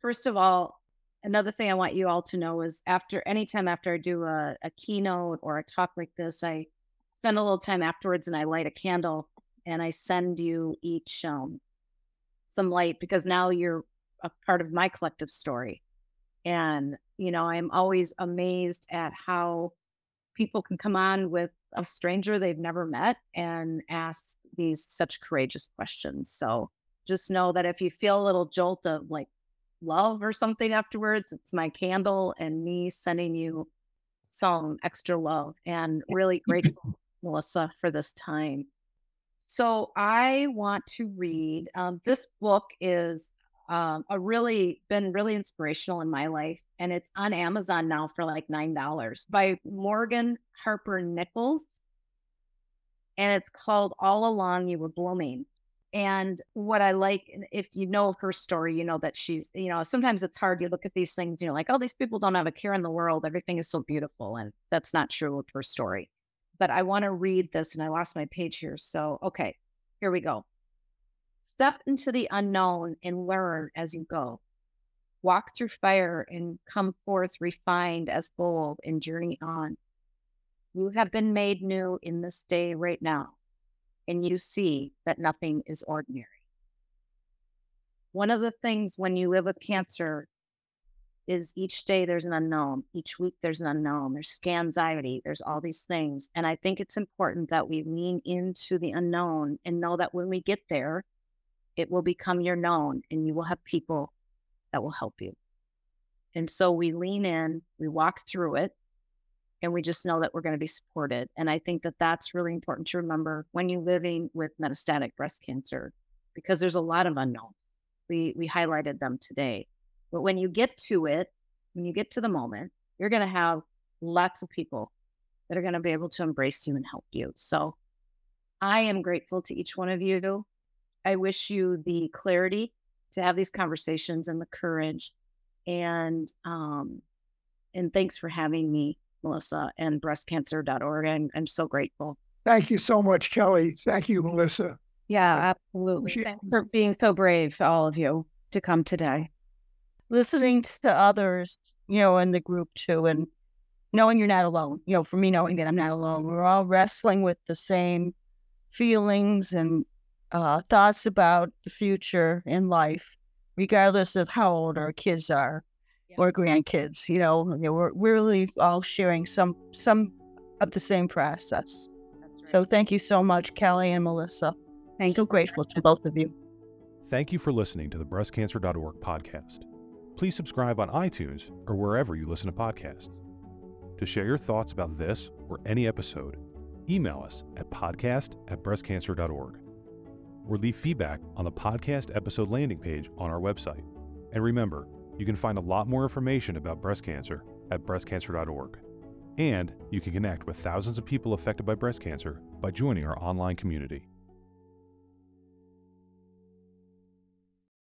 First of all, another thing I want you all to know is after anytime after I do a, a keynote or a talk like this, I spend a little time afterwards and I light a candle and I send you each um, some light because now you're a part of my collective story. And, you know, I'm always amazed at how people can come on with a stranger they've never met and ask these such courageous questions. So just know that if you feel a little jolt of like love or something afterwards, it's my candle and me sending you some extra love and really grateful, Melissa, for this time. So I want to read. Um, this book is um, a really been really inspirational in my life, and it's on Amazon now for like nine dollars by Morgan Harper Nichols, and it's called "All Along You Were Blooming." And what I like, if you know her story, you know that she's, you know, sometimes it's hard. You look at these things, you're like, oh, these people don't have a care in the world. Everything is so beautiful. And that's not true with her story. But I want to read this, and I lost my page here. So, okay, here we go. Step into the unknown and learn as you go. Walk through fire and come forth refined as gold and journey on. You have been made new in this day right now, and you see that nothing is ordinary. One of the things when you live with cancer is each day there's an unknown, each week there's an unknown, there's anxiety, there's all these things. And I think it's important that we lean into the unknown and know that when we get there, it will become your known and you will have people that will help you. And so we lean in, we walk through it, and we just know that we're going to be supported. And I think that that's really important to remember when you're living with metastatic breast cancer, because there's a lot of unknowns. We we highlighted them today, but when you get to it, when you get to the moment, you're going to have lots of people that are going to be able to embrace you and help you. So I am grateful to each one of you. I wish you the clarity to have these conversations and the courage and um and thanks for having me melissa and breastcancer.org I'm, I'm so grateful Thank you so much, Kelly. Thank you, Melissa. Yeah, absolutely. She- Thanks for being so brave, all of you, to come today. listening to others, you know, in the group too, and knowing you're not alone. You know, for me, knowing that I'm not alone. We're all wrestling with the same feelings and uh, thoughts about the future in life, regardless of how old our kids are or grandkids. You know, You know, we're, we're really all sharing some some of the same process. So thank you so much, Kelly and Melissa. Thanks. So grateful to both of you. Thank you for listening to the breastcancer.org podcast. Please subscribe on iTunes or wherever you listen to podcasts. To share your thoughts about this or any episode, email us at podcast at breastcancer.org or leave feedback on the podcast episode landing page on our website. And remember, you can find a lot more information about breast cancer at breastcancer.org. And you can connect with thousands of people affected by breast cancer by joining our online community.